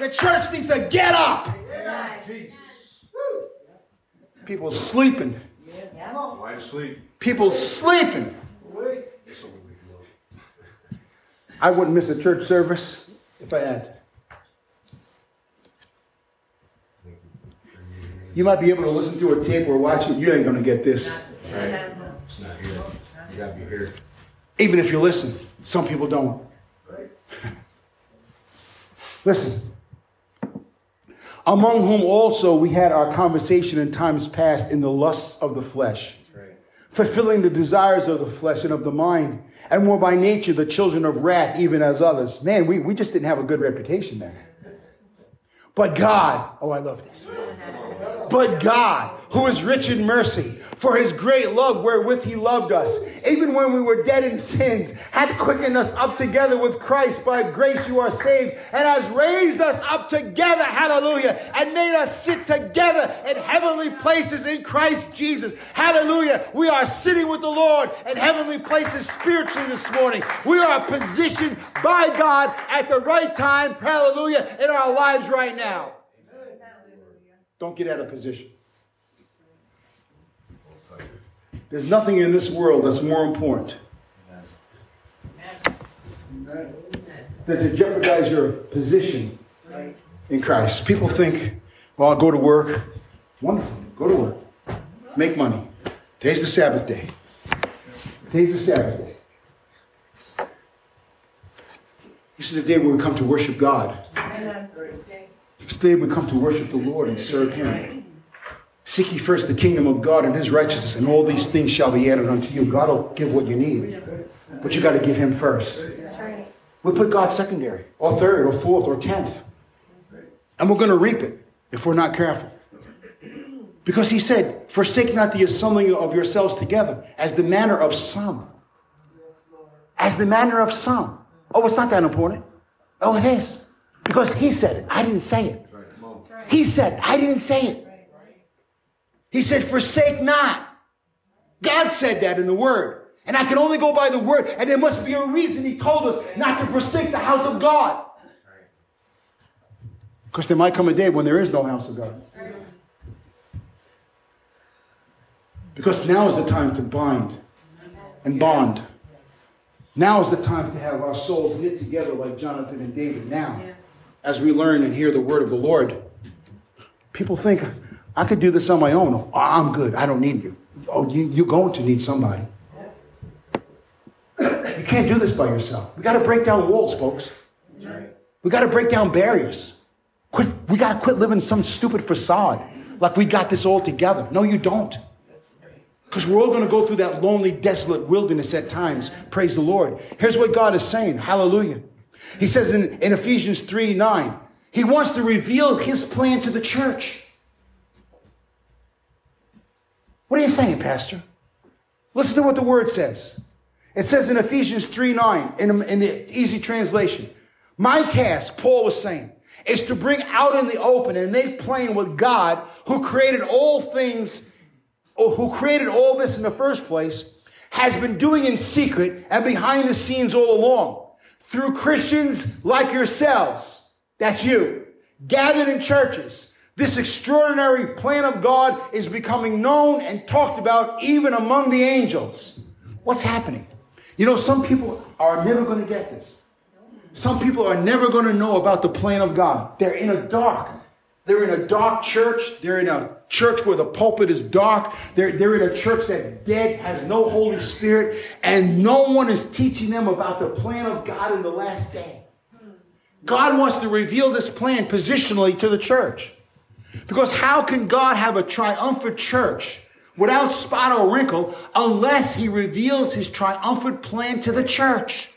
The church needs to get up. People sleeping. Why sleep? People sleeping. I wouldn't miss a church service if I had. You might be able to listen to a tape or watch it. You ain't going to get this. Amen. It's not here. You gotta be here. Even if you listen, some people don't. Listen. Among whom also we had our conversation in times past in the lusts of the flesh. Right. fulfilling the desires of the flesh and of the mind, and were by nature the children of wrath, even as others. Man, we, we just didn't have a good reputation then. But God, oh, I love this. But God, who is rich in mercy, for his great love wherewith he loved us, even when we were dead in sins, hath quickened us up together with Christ. By grace you are saved, and has raised us up together, hallelujah, and made us sit together in heavenly places in Christ Jesus. Hallelujah. We are sitting with the Lord in heavenly places spiritually this morning. We are positioned by God at the right time, hallelujah, in our lives right now. Don't get out of position. There's nothing in this world that's more important than to jeopardize your position in Christ. People think, Well, I'll go to work. Wonderful. Go to work. Make money. Today's the Sabbath day. Today's the Sabbath day. This is the day when we come to worship God. This day we come to worship the Lord and serve Him. Seek ye first the kingdom of God and His righteousness, and all these things shall be added unto you. God will give what you need, but you got to give Him first. We put God secondary, or third, or fourth, or tenth. And we're going to reap it if we're not careful. Because he said, Forsake not the assembling of yourselves together, as the manner of some. As the manner of some. Oh, it's not that important. Oh, it is. Because he said it. I didn't say it. He said. I didn't say it. He said, Forsake not. God said that in the word. And I can only go by the word. And there must be a reason he told us not to forsake the house of God. Because there might come a day when there is no house of God. Because now is the time to bind and bond. Now is the time to have our souls knit together like Jonathan and David now. Yes. As we learn and hear the word of the Lord. People think, I could do this on my own. Oh, I'm good. I don't need you. Oh, you, you're going to need somebody. You can't do this by yourself. We got to break down walls, folks. We got to break down barriers. Quit, we got to quit living some stupid facade like we got this all together. No, you don't. Because we're all going to go through that lonely, desolate wilderness at times. Praise the Lord. Here's what God is saying. Hallelujah. He says in, in Ephesians 3 9, He wants to reveal His plan to the church. What are you saying, Pastor? Listen to what the word says. It says in Ephesians 3 9, in, in the easy translation, My task, Paul was saying, is to bring out in the open and make plain what God, who created all things, or who created all this in the first place, has been doing in secret and behind the scenes all along. Through Christians like yourselves, that's you, gathered in churches, this extraordinary plan of God is becoming known and talked about even among the angels. What's happening? You know, some people are never going to get this. Some people are never going to know about the plan of God. They're in a dark. They're in a dark church. They're in a church where the pulpit is dark. They're, they're in a church that's dead, has no Holy Spirit, and no one is teaching them about the plan of God in the last day. God wants to reveal this plan positionally to the church. Because how can God have a triumphant church without spot or wrinkle unless he reveals his triumphant plan to the church?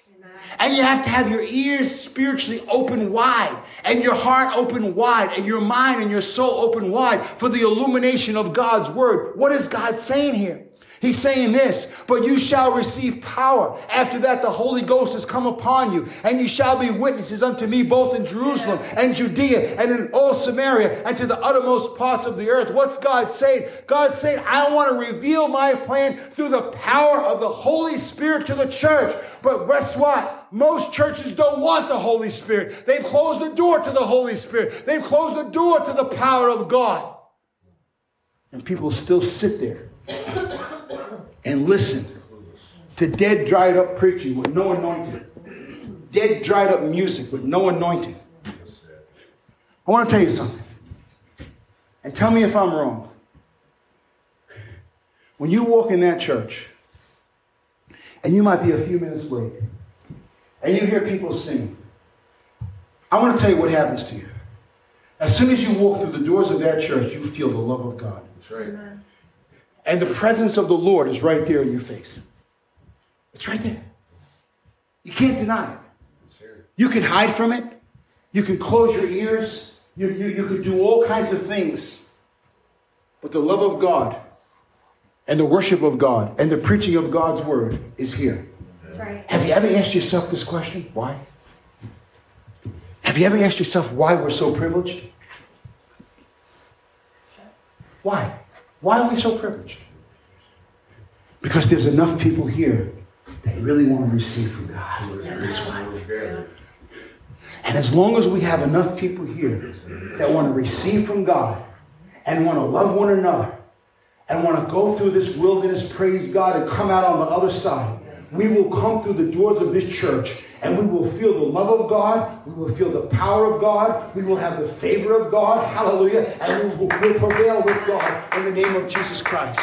And you have to have your ears spiritually open wide and your heart open wide and your mind and your soul open wide for the illumination of God's word. What is God saying here? He's saying this, but you shall receive power. After that, the Holy Ghost has come upon you, and you shall be witnesses unto me both in Jerusalem and Judea and in all Samaria and to the uttermost parts of the earth. What's God saying? God's saying, I want to reveal my plan through the power of the Holy Spirit to the church. But guess what? Most churches don't want the Holy Spirit. They've closed the door to the Holy Spirit. They've closed the door to the power of God. And people still sit there and listen to dead, dried up preaching with no anointing, dead, dried up music with no anointing. I want to tell you something. And tell me if I'm wrong. When you walk in that church, and you might be a few minutes late, and you hear people sing, I want to tell you what happens to you. As soon as you walk through the doors of that church, you feel the love of God. That's right. And the presence of the Lord is right there in your face. It's right there. You can't deny it. You can hide from it. You can close your ears. You, you, you can do all kinds of things. But the love of God and the worship of God and the preaching of God's word is here. That's right. Have you ever asked yourself this question? Why? Have you ever asked yourself why we're so privileged? Why? Why are we so privileged? Because there's enough people here that really want to receive from God. That's why. And as long as we have enough people here that want to receive from God and want to love one another and want to go through this wilderness, praise God, and come out on the other side, we will come through the doors of this church and we will feel the love of God, we will feel the power of God, we will have the favor of God, hallelujah, and we will, prevail with God in the name of Jesus Christ.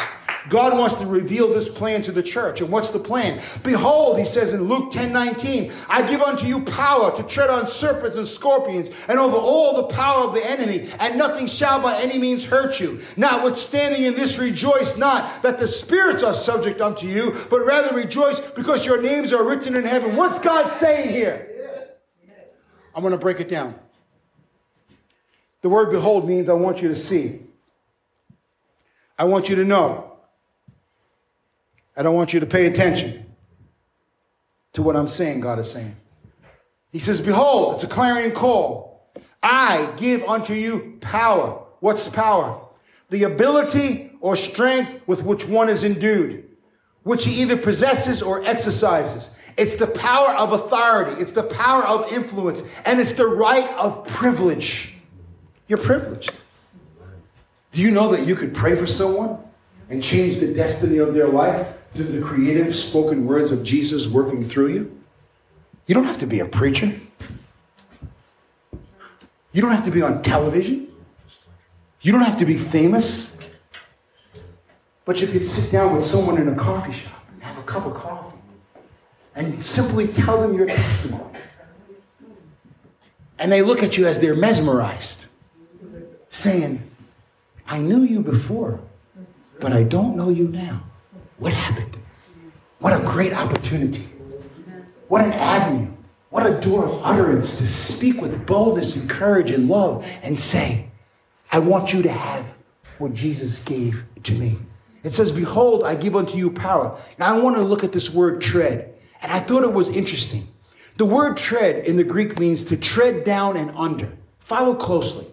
God wants to reveal this plan to the church. And what's the plan? Behold, he says in Luke 10 19, I give unto you power to tread on serpents and scorpions and over all the power of the enemy, and nothing shall by any means hurt you. Notwithstanding in this, rejoice not that the spirits are subject unto you, but rather rejoice because your names are written in heaven. What's God saying here? I'm going to break it down. The word behold means I want you to see. I want you to know. I don't want you to pay attention to what I'm saying, God is saying. He says, Behold, it's a clarion call. I give unto you power. What's power? The ability or strength with which one is endued, which he either possesses or exercises. It's the power of authority, it's the power of influence, and it's the right of privilege. You're privileged. Do you know that you could pray for someone and change the destiny of their life the creative spoken words of Jesus working through you? You don't have to be a preacher. You don't have to be on television. You don't have to be famous. But you could sit down with someone in a coffee shop and have a cup of coffee and simply tell them your testimony. And they look at you as they're mesmerized, saying, I knew you before, but I don't know you now. What happened? What a great opportunity. What an avenue. What a door of utterance to speak with boldness and courage and love and say, I want you to have what Jesus gave to me. It says, Behold, I give unto you power. Now I want to look at this word tread. And I thought it was interesting. The word tread in the Greek means to tread down and under. Follow closely.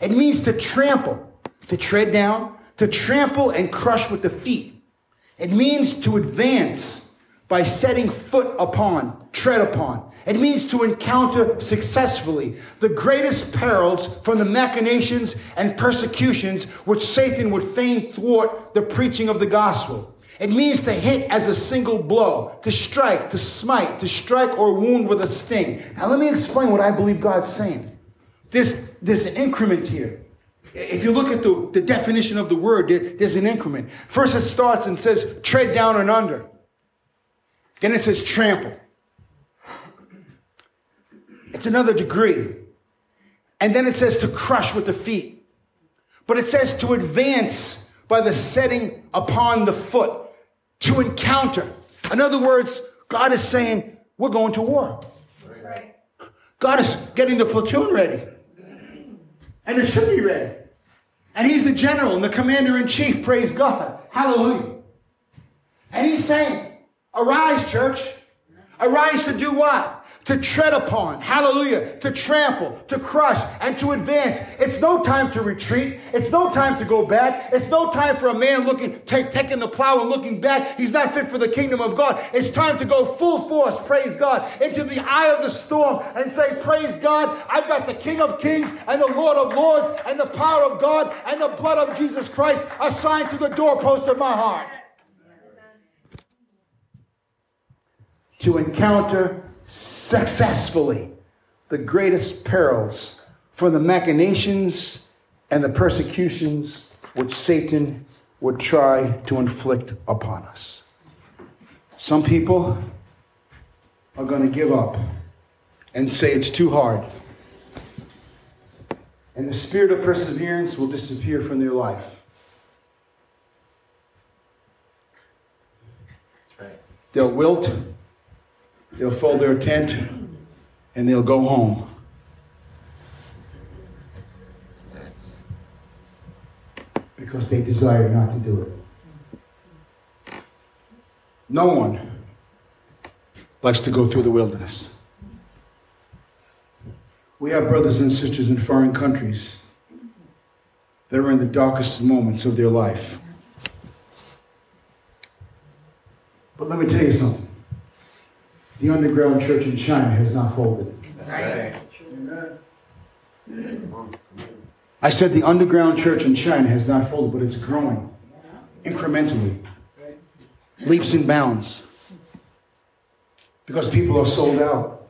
It means to trample, to tread down, to trample and crush with the feet. It means to advance by setting foot upon, tread upon. It means to encounter successfully the greatest perils from the machinations and persecutions which Satan would fain thwart the preaching of the gospel. It means to hit as a single blow, to strike, to smite, to strike or wound with a sting. Now, let me explain what I believe God's saying. There's, there's an increment here. If you look at the, the definition of the word, there, there's an increment. First, it starts and says tread down and under. Then it says trample. It's another degree. And then it says to crush with the feet. But it says to advance by the setting upon the foot, to encounter. In other words, God is saying, we're going to war. God is getting the platoon ready. And it should be ready. And he's the general and the commander in chief. Praise God. Hallelujah. And he's saying, Arise, church. Arise to do what? To tread upon, hallelujah, to trample, to crush, and to advance. It's no time to retreat. It's no time to go back. It's no time for a man looking, take, taking the plow and looking back. He's not fit for the kingdom of God. It's time to go full force, praise God, into the eye of the storm and say, Praise God, I've got the King of Kings and the Lord of Lords and the power of God and the blood of Jesus Christ assigned to the doorpost of my heart. to encounter successfully the greatest perils from the machinations and the persecutions which Satan would try to inflict upon us. Some people are going to give up and say it's too hard. And the spirit of perseverance will disappear from their life. They'll wilt They'll fold their tent and they'll go home. Because they desire not to do it. No one likes to go through the wilderness. We have brothers and sisters in foreign countries that are in the darkest moments of their life. But let me tell you something the underground church in China has not folded. Right. I said the underground church in China has not folded, but it's growing incrementally, leaps and bounds. because people are sold out.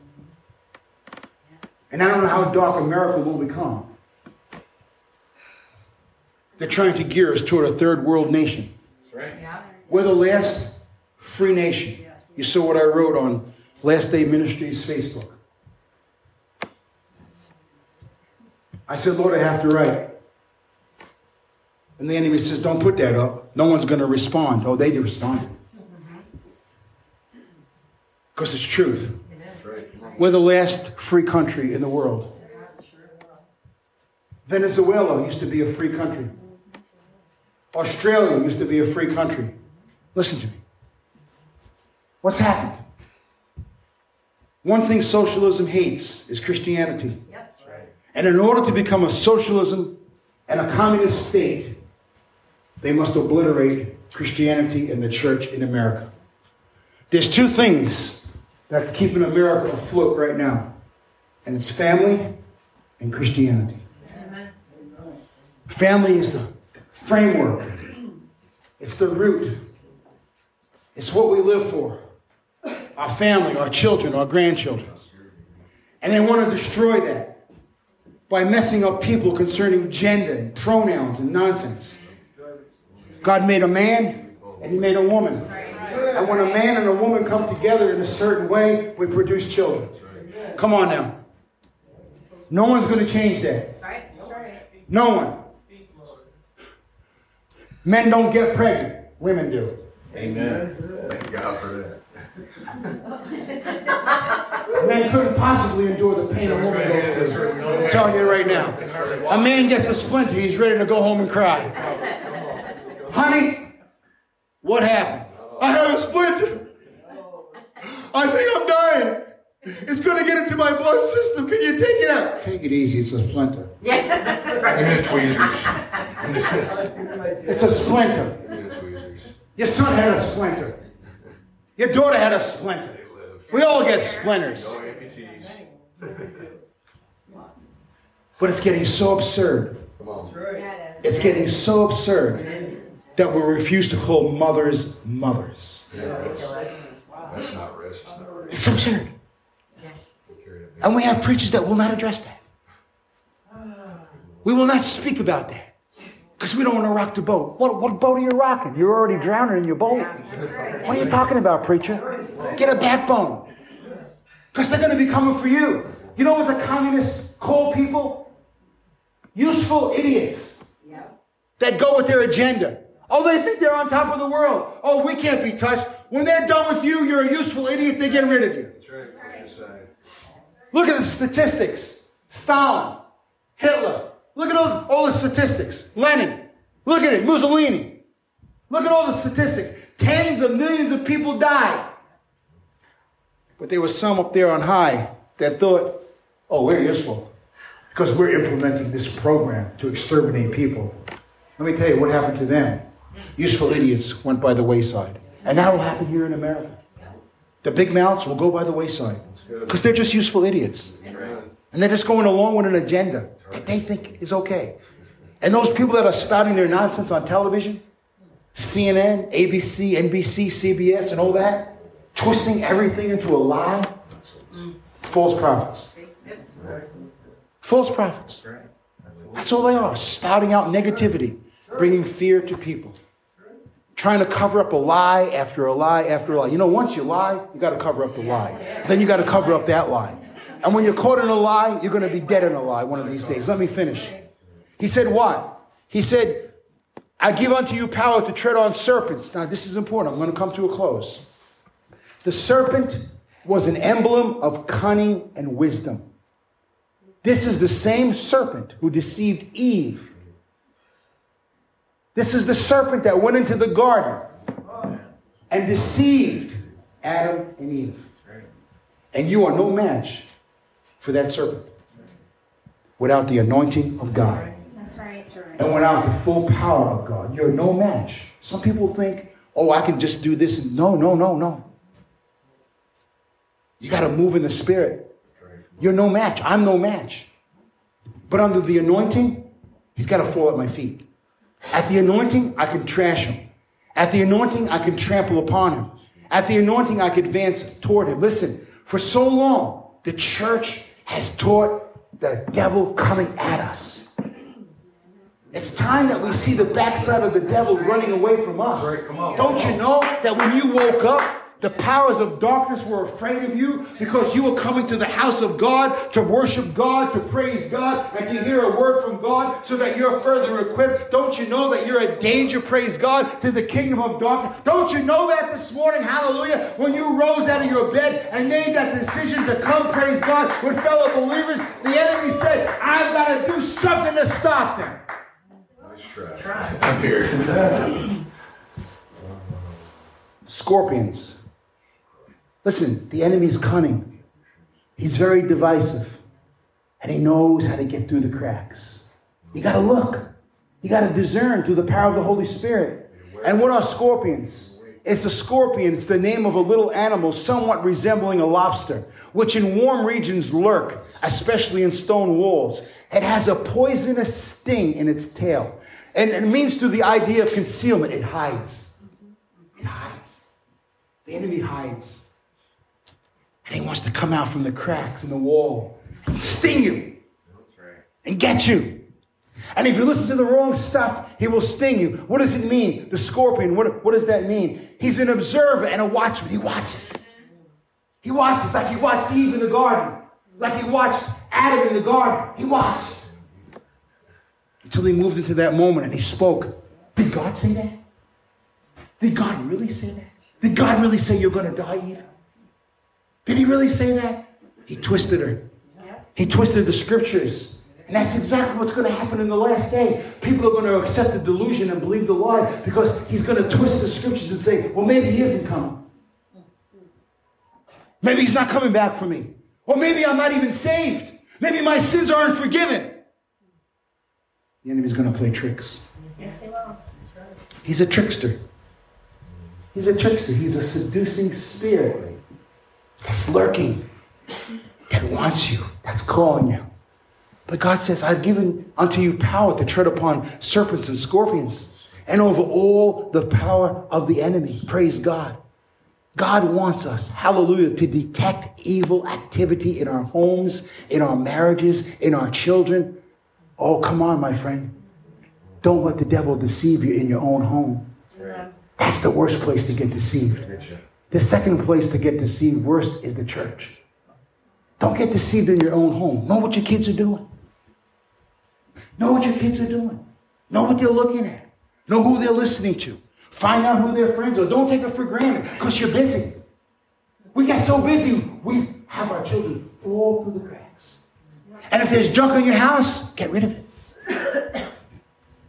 And I don't know how dark America will become. They're trying to gear us toward a third world nation. That's right. Yeah. We're the last free nation. You saw what I wrote on Last Day Ministries Facebook. I said, Lord, I have to write. And the enemy says, Don't put that up. No one's going to respond. Oh, they responded. Because it's truth. We're the last free country in the world. Venezuela used to be a free country. Australia used to be a free country. Listen to me. What's happened? One thing socialism hates is Christianity. Yep. And in order to become a socialism and a communist state, they must obliterate Christianity and the church in America. There's two things that's keeping America afloat right now, and it's family and Christianity. Amen. Family is the framework, it's the root, it's what we live for our family, our children, our grandchildren. And they want to destroy that by messing up people concerning gender and pronouns and nonsense. God made a man and he made a woman. And when a man and a woman come together in a certain way, we produce children. Come on now. No one's going to change that. No one. Men don't get pregnant, women do. Amen. Thank God for that. Men couldn't possibly endure the pain a woman goes through. I'm telling you right now. A man gets a splinter, he's ready to go home and cry. Honey, what happened? I have a splinter. I think I'm dying. It's going to get into my blood system. Can you take it out? Take it easy. It's a splinter. Yeah, that's right. And then tweezers. It's a splinter. And then tweezers. Your son had a splinter. Your daughter had a splinter. We all get splinters. But it's getting so absurd. Come on. Yeah, it is. Getting so absurd that we refuse to call mothers mothers. Yeah, that's, that's not rest. It's. It's absurd. We'll carry it. And we have preachers that will not address that. We will not speak about that. Because we don't want to rock the boat. What, what boat are you rocking? You're already drowning in your boat. That's. What are you talking about, preacher? Get a backbone. Because they're going to be coming for you. You know what the communists call people? Useful idiots Yep. that go with their agenda. Oh, they think they're on top of the world. Oh, we can't be touched. When they're done with you, you're a useful idiot. They get rid of you. That's right. Push aside. Look at the statistics. Stalin, Hitler. Look at all, all the statistics. Lenin. Look at it. Mussolini. Look at all the statistics. Tens of millions of people died. But there was some up there on high that thought, oh, we're useful because we're implementing this program to exterminate people. Let me tell you what happened to them. Useful idiots went by the wayside. And that will happen here in America. The big mouths will go by the wayside because they're just useful idiots. And they're just going along with an agenda that they think is okay. And those people that are spouting their nonsense on television, CNN, ABC, NBC, CBS, and all that, twisting everything into a lie, false prophets. False prophets. That's all they are, spouting out negativity, bringing fear to people, trying to cover up a lie after a lie after a lie. You know, once you lie, you got to cover up the lie. Then you got to cover up that lie. And when you're caught in a lie, you're going to be dead in a lie one of these days. Let me finish. He said, What? He said, I give unto you power to tread on serpents. Now, this is important. I'm going to come to a close. The serpent was an emblem of cunning and wisdom. This is the same serpent who deceived Eve. This is the serpent that went into the garden and deceived Adam and Eve. And you are no match for that serpent without the anointing of God That's right. and without the full power of God. You're no match. Some people think, oh, I can just do this. No, no, no, no. You got to move in the spirit. You're no match. I'm no match. But under the anointing, he's got to fall at my feet. At the anointing, I can trash him. At the anointing, I can trample upon him. At the anointing, I can advance toward him. Listen, for so long, the church has taught the devil coming at us. It's time that we see the backside of the devil running away from us. Right, come on. Don't you know that when you woke up, the powers of darkness were afraid of you because you were coming to the house of God to worship God, to praise God, and to hear a word from God so that you're further equipped. Don't you know that you're a danger, praise God, to the kingdom of darkness? Don't you know that this morning, hallelujah, when you rose out of your bed and made that decision to come, praise God, with fellow believers, the enemy said, I've got to do something to stop them. Nice try. Try. I'm here. Scorpions. Listen, the enemy is cunning. He's very divisive. And he knows how to get through the cracks. You got to look. You got to discern through the power of the Holy Spirit. And what are scorpions? It's a scorpion. It's the name of a little animal somewhat resembling a lobster, which in warm regions lurk, especially in stone walls. It has a poisonous sting in its tail. And it means through the idea of concealment, it hides. It hides. The enemy hides. And he wants to come out from the cracks in the wall and sting you and get you. And if you listen to the wrong stuff, he will sting you. What does it mean? The scorpion, what, what does that mean? He's an observer and a watchman. He watches. He watches like he watched Eve in the garden, like he watched Adam in the garden. He watched until he moved into that moment and he spoke. Did God say that? Did God really say that? Did God really say you're going to die, Eve? Did he really say that? He twisted her. He twisted the scriptures. And that's exactly what's going to happen in the last day. People are going to accept the delusion and believe the lie because he's going to twist the scriptures and say, well, maybe he isn't coming. Maybe he's not coming back for me. Or maybe I'm not even saved. Maybe my sins aren't forgiven. The enemy's going to play tricks. Yes, he will. He's a trickster. He's a trickster. He's a seducing spirit that's lurking, that wants you, that's calling you. But God says, I've given unto you power to tread upon serpents and scorpions and over all the power of the enemy. Praise God. God wants us, hallelujah, to detect evil activity in our homes, in our marriages, in our children. Oh, come on, my friend. Don't let the devil deceive you in your own home. That's the worst place to get deceived. The second place to get deceived worst is the church. Don't get deceived in your own home. Know what your kids are doing. Know what your kids are doing. Know what they're looking at. Know who they're listening to. Find out who their friends are. Don't take it for granted because you're busy. We get so busy, we have our children fall through the cracks. And if there's junk in your house, get rid of it.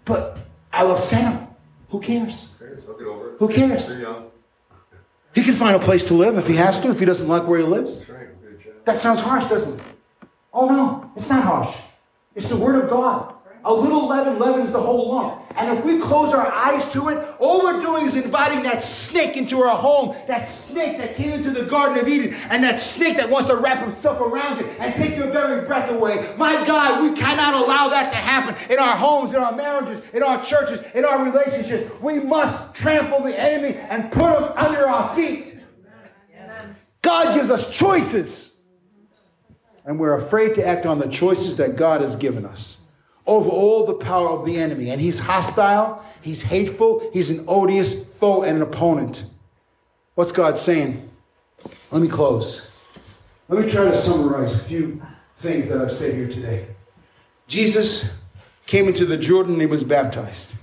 But I will send them. Who cares? Okay, so I'll get over it. Who cares? He can find a place to live if he has to, if he doesn't like where he lives. That's right. Good job. That sounds harsh, doesn't it? Oh no, it's not harsh. It's the word of God. A little leaven leavens the whole lump. And if we close our eyes to it, all we're doing is inviting that snake into our home. That snake that came into the Garden of Eden. And that snake that wants to wrap himself around you and take your very breath away. My God, we cannot allow that to happen in our homes, in our marriages, in our churches, in our relationships. We must trample the enemy and put him under our feet. God gives us choices. And we're afraid to act on the choices that God has given us over all the power of the enemy. And he's hostile, he's hateful, he's an odious foe and an opponent. What's God saying? Let me close. Let me try to summarize a few things that I've said here today. Jesus came into the Jordan and he was baptized.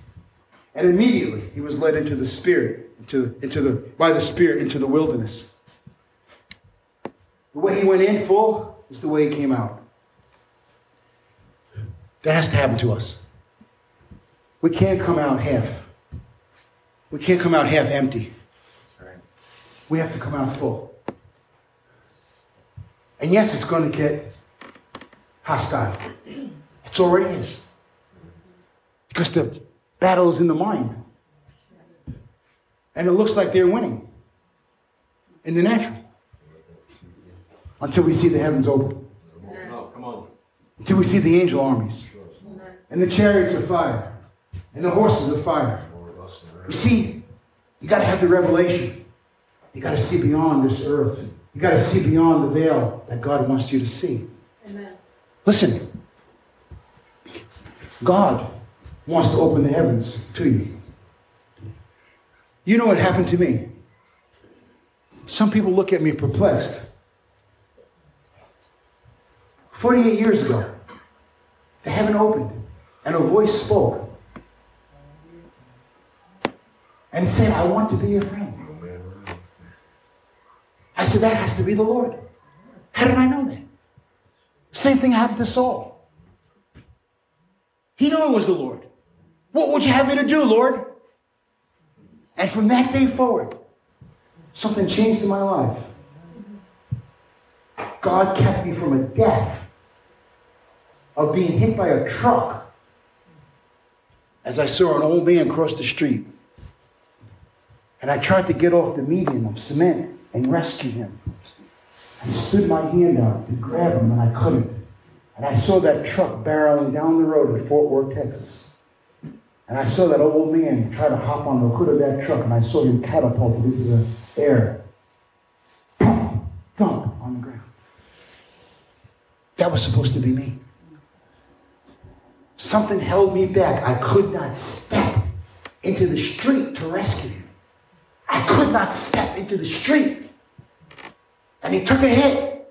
And immediately he was led into the Spirit, into, into the, by the Spirit into the wilderness. The way he went in full is the way he came out. That has to happen to us. We can't come out half. We can't come out half empty. Right. We have to come out full. And yes, it's going to get hostile. It already is. Because the battle is in the mind. And it looks like they're winning in the natural. Until we see the heavens open. No, come on. Until we see the angel armies. And the chariots of fire. And the horses of fire. More of us than You see, you got to have the revelation. You got to see beyond this earth. You got to see beyond the veil that God wants you to see. Amen. Listen, God wants to open the heavens to you. You know what happened to me? Some people look at me perplexed. 48 years ago, the heaven opened and a voice spoke and said, I want to be your friend. I said, That has to be the Lord. How did I know that? Same thing happened to Saul. He knew it was the Lord. What would you have me to do, Lord? And from that day forward, something changed in my life. God kept me from a death of being hit by a truck as I saw an old man cross the street. And I tried to get off the median of cement and rescue him. I stood my hand out to grab him, and I couldn't. And I saw that truck barreling down the road in Fort Worth, Texas. And I saw that old man try to hop on the hood of that truck, and I saw him catapulted into the air. Thump, thump on the ground. That was supposed to be me. Something held me back. I could not step into the street to rescue him. I could not step into the street. And he took a hit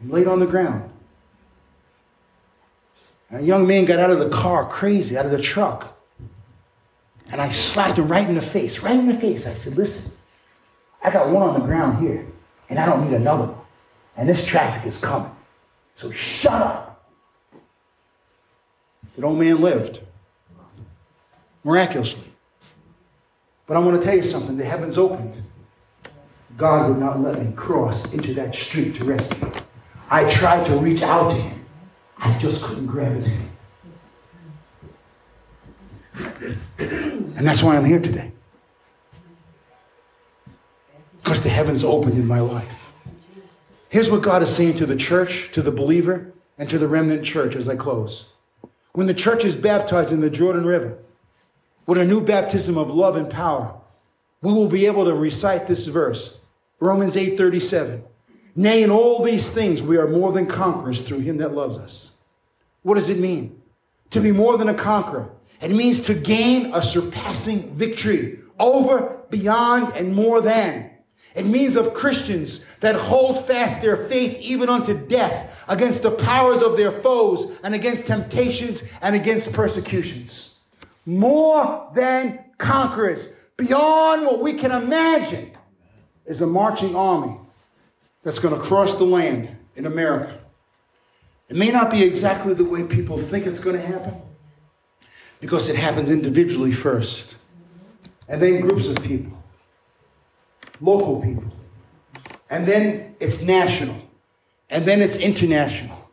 and laid on the ground. And a young man got out of the car crazy, out of the truck. And I slapped him right in the face, right in the face. I said, Listen, I got one on the ground here, and I don't need another one. And this traffic is coming. So shut up. That old man lived miraculously. But I want to tell you something the heavens opened. God would not let me cross into that street to rescue. I tried to reach out to him. I just couldn't grab his hand. And that's why I'm here today. Because the heavens opened in my life. Here's what God is saying to the church, to the believer, and to the remnant church as I close. When the church is baptized in the Jordan River with a new baptism of love and power, we will be able to recite this verse, Romans 8:37. Nay, in all these things we are more than conquerors through him that loves us. What does it mean? To be more than a conqueror. It means to gain a surpassing victory over, beyond, and more than. It means of Christians that hold fast their faith even unto death against the powers of their foes and against temptations and against persecutions. More than conquerors, beyond what we can imagine, is a marching army that's going to cross the land in America. It may not be exactly the way people think it's going to happen because it happens individually first, and then groups of people, local people, and then it's national, and then it's international.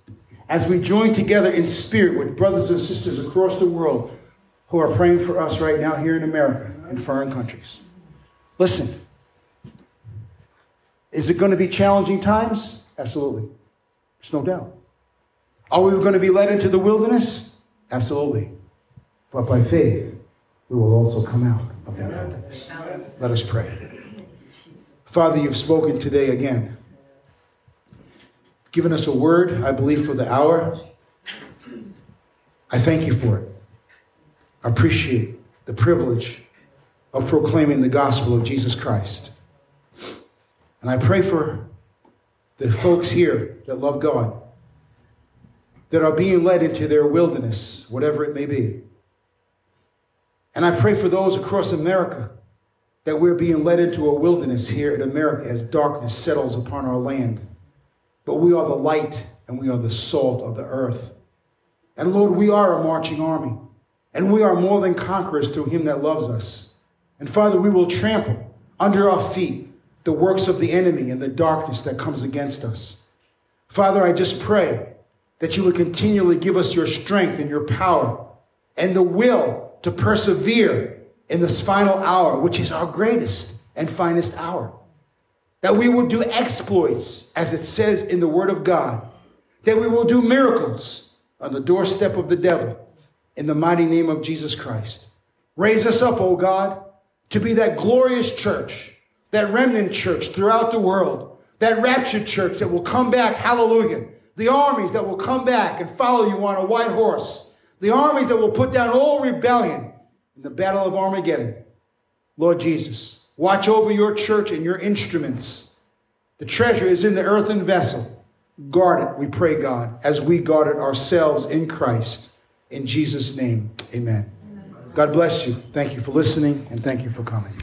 As we join together in spirit with brothers and sisters across the world who are praying for us right now here in America and foreign countries. Listen, is it going to be challenging times? Absolutely. There's no doubt. Are we going to be led into the wilderness? Absolutely. But by faith, we will also come out of that wilderness. Let us pray. Father, you've spoken today again. Given us a word, I believe, for the hour. I thank you for it. I appreciate the privilege of proclaiming the gospel of Jesus Christ. And I pray for the folks here that love God, that are being led into their wilderness, whatever it may be. And I pray for those across America that we're being led into a wilderness here in America as darkness settles upon our land. But we are the light and we are the salt of the earth. And Lord, we are a marching army. And we are more than conquerors through him that loves us. And Father, we will trample under our feet the works of the enemy and the darkness that comes against us. Father, I just pray that you would continually give us your strength and your power and the will to persevere in this final hour, which is our greatest and finest hour. That we will do exploits, as it says in the Word of God. That we will do miracles on the doorstep of the devil in the mighty name of Jesus Christ. Raise us up, O God. to be that glorious church, that remnant church throughout the world, that raptured church that will come back, hallelujah. The armies that will come back and follow you on a white horse, the armies that will put down all rebellion in the battle of Armageddon. Lord Jesus, watch over your church and your instruments. The treasure is in the earthen vessel. Guard it, we pray, God, as we guard it ourselves in Christ. In Jesus' name, amen. God bless you. Thank you for listening and thank you for coming.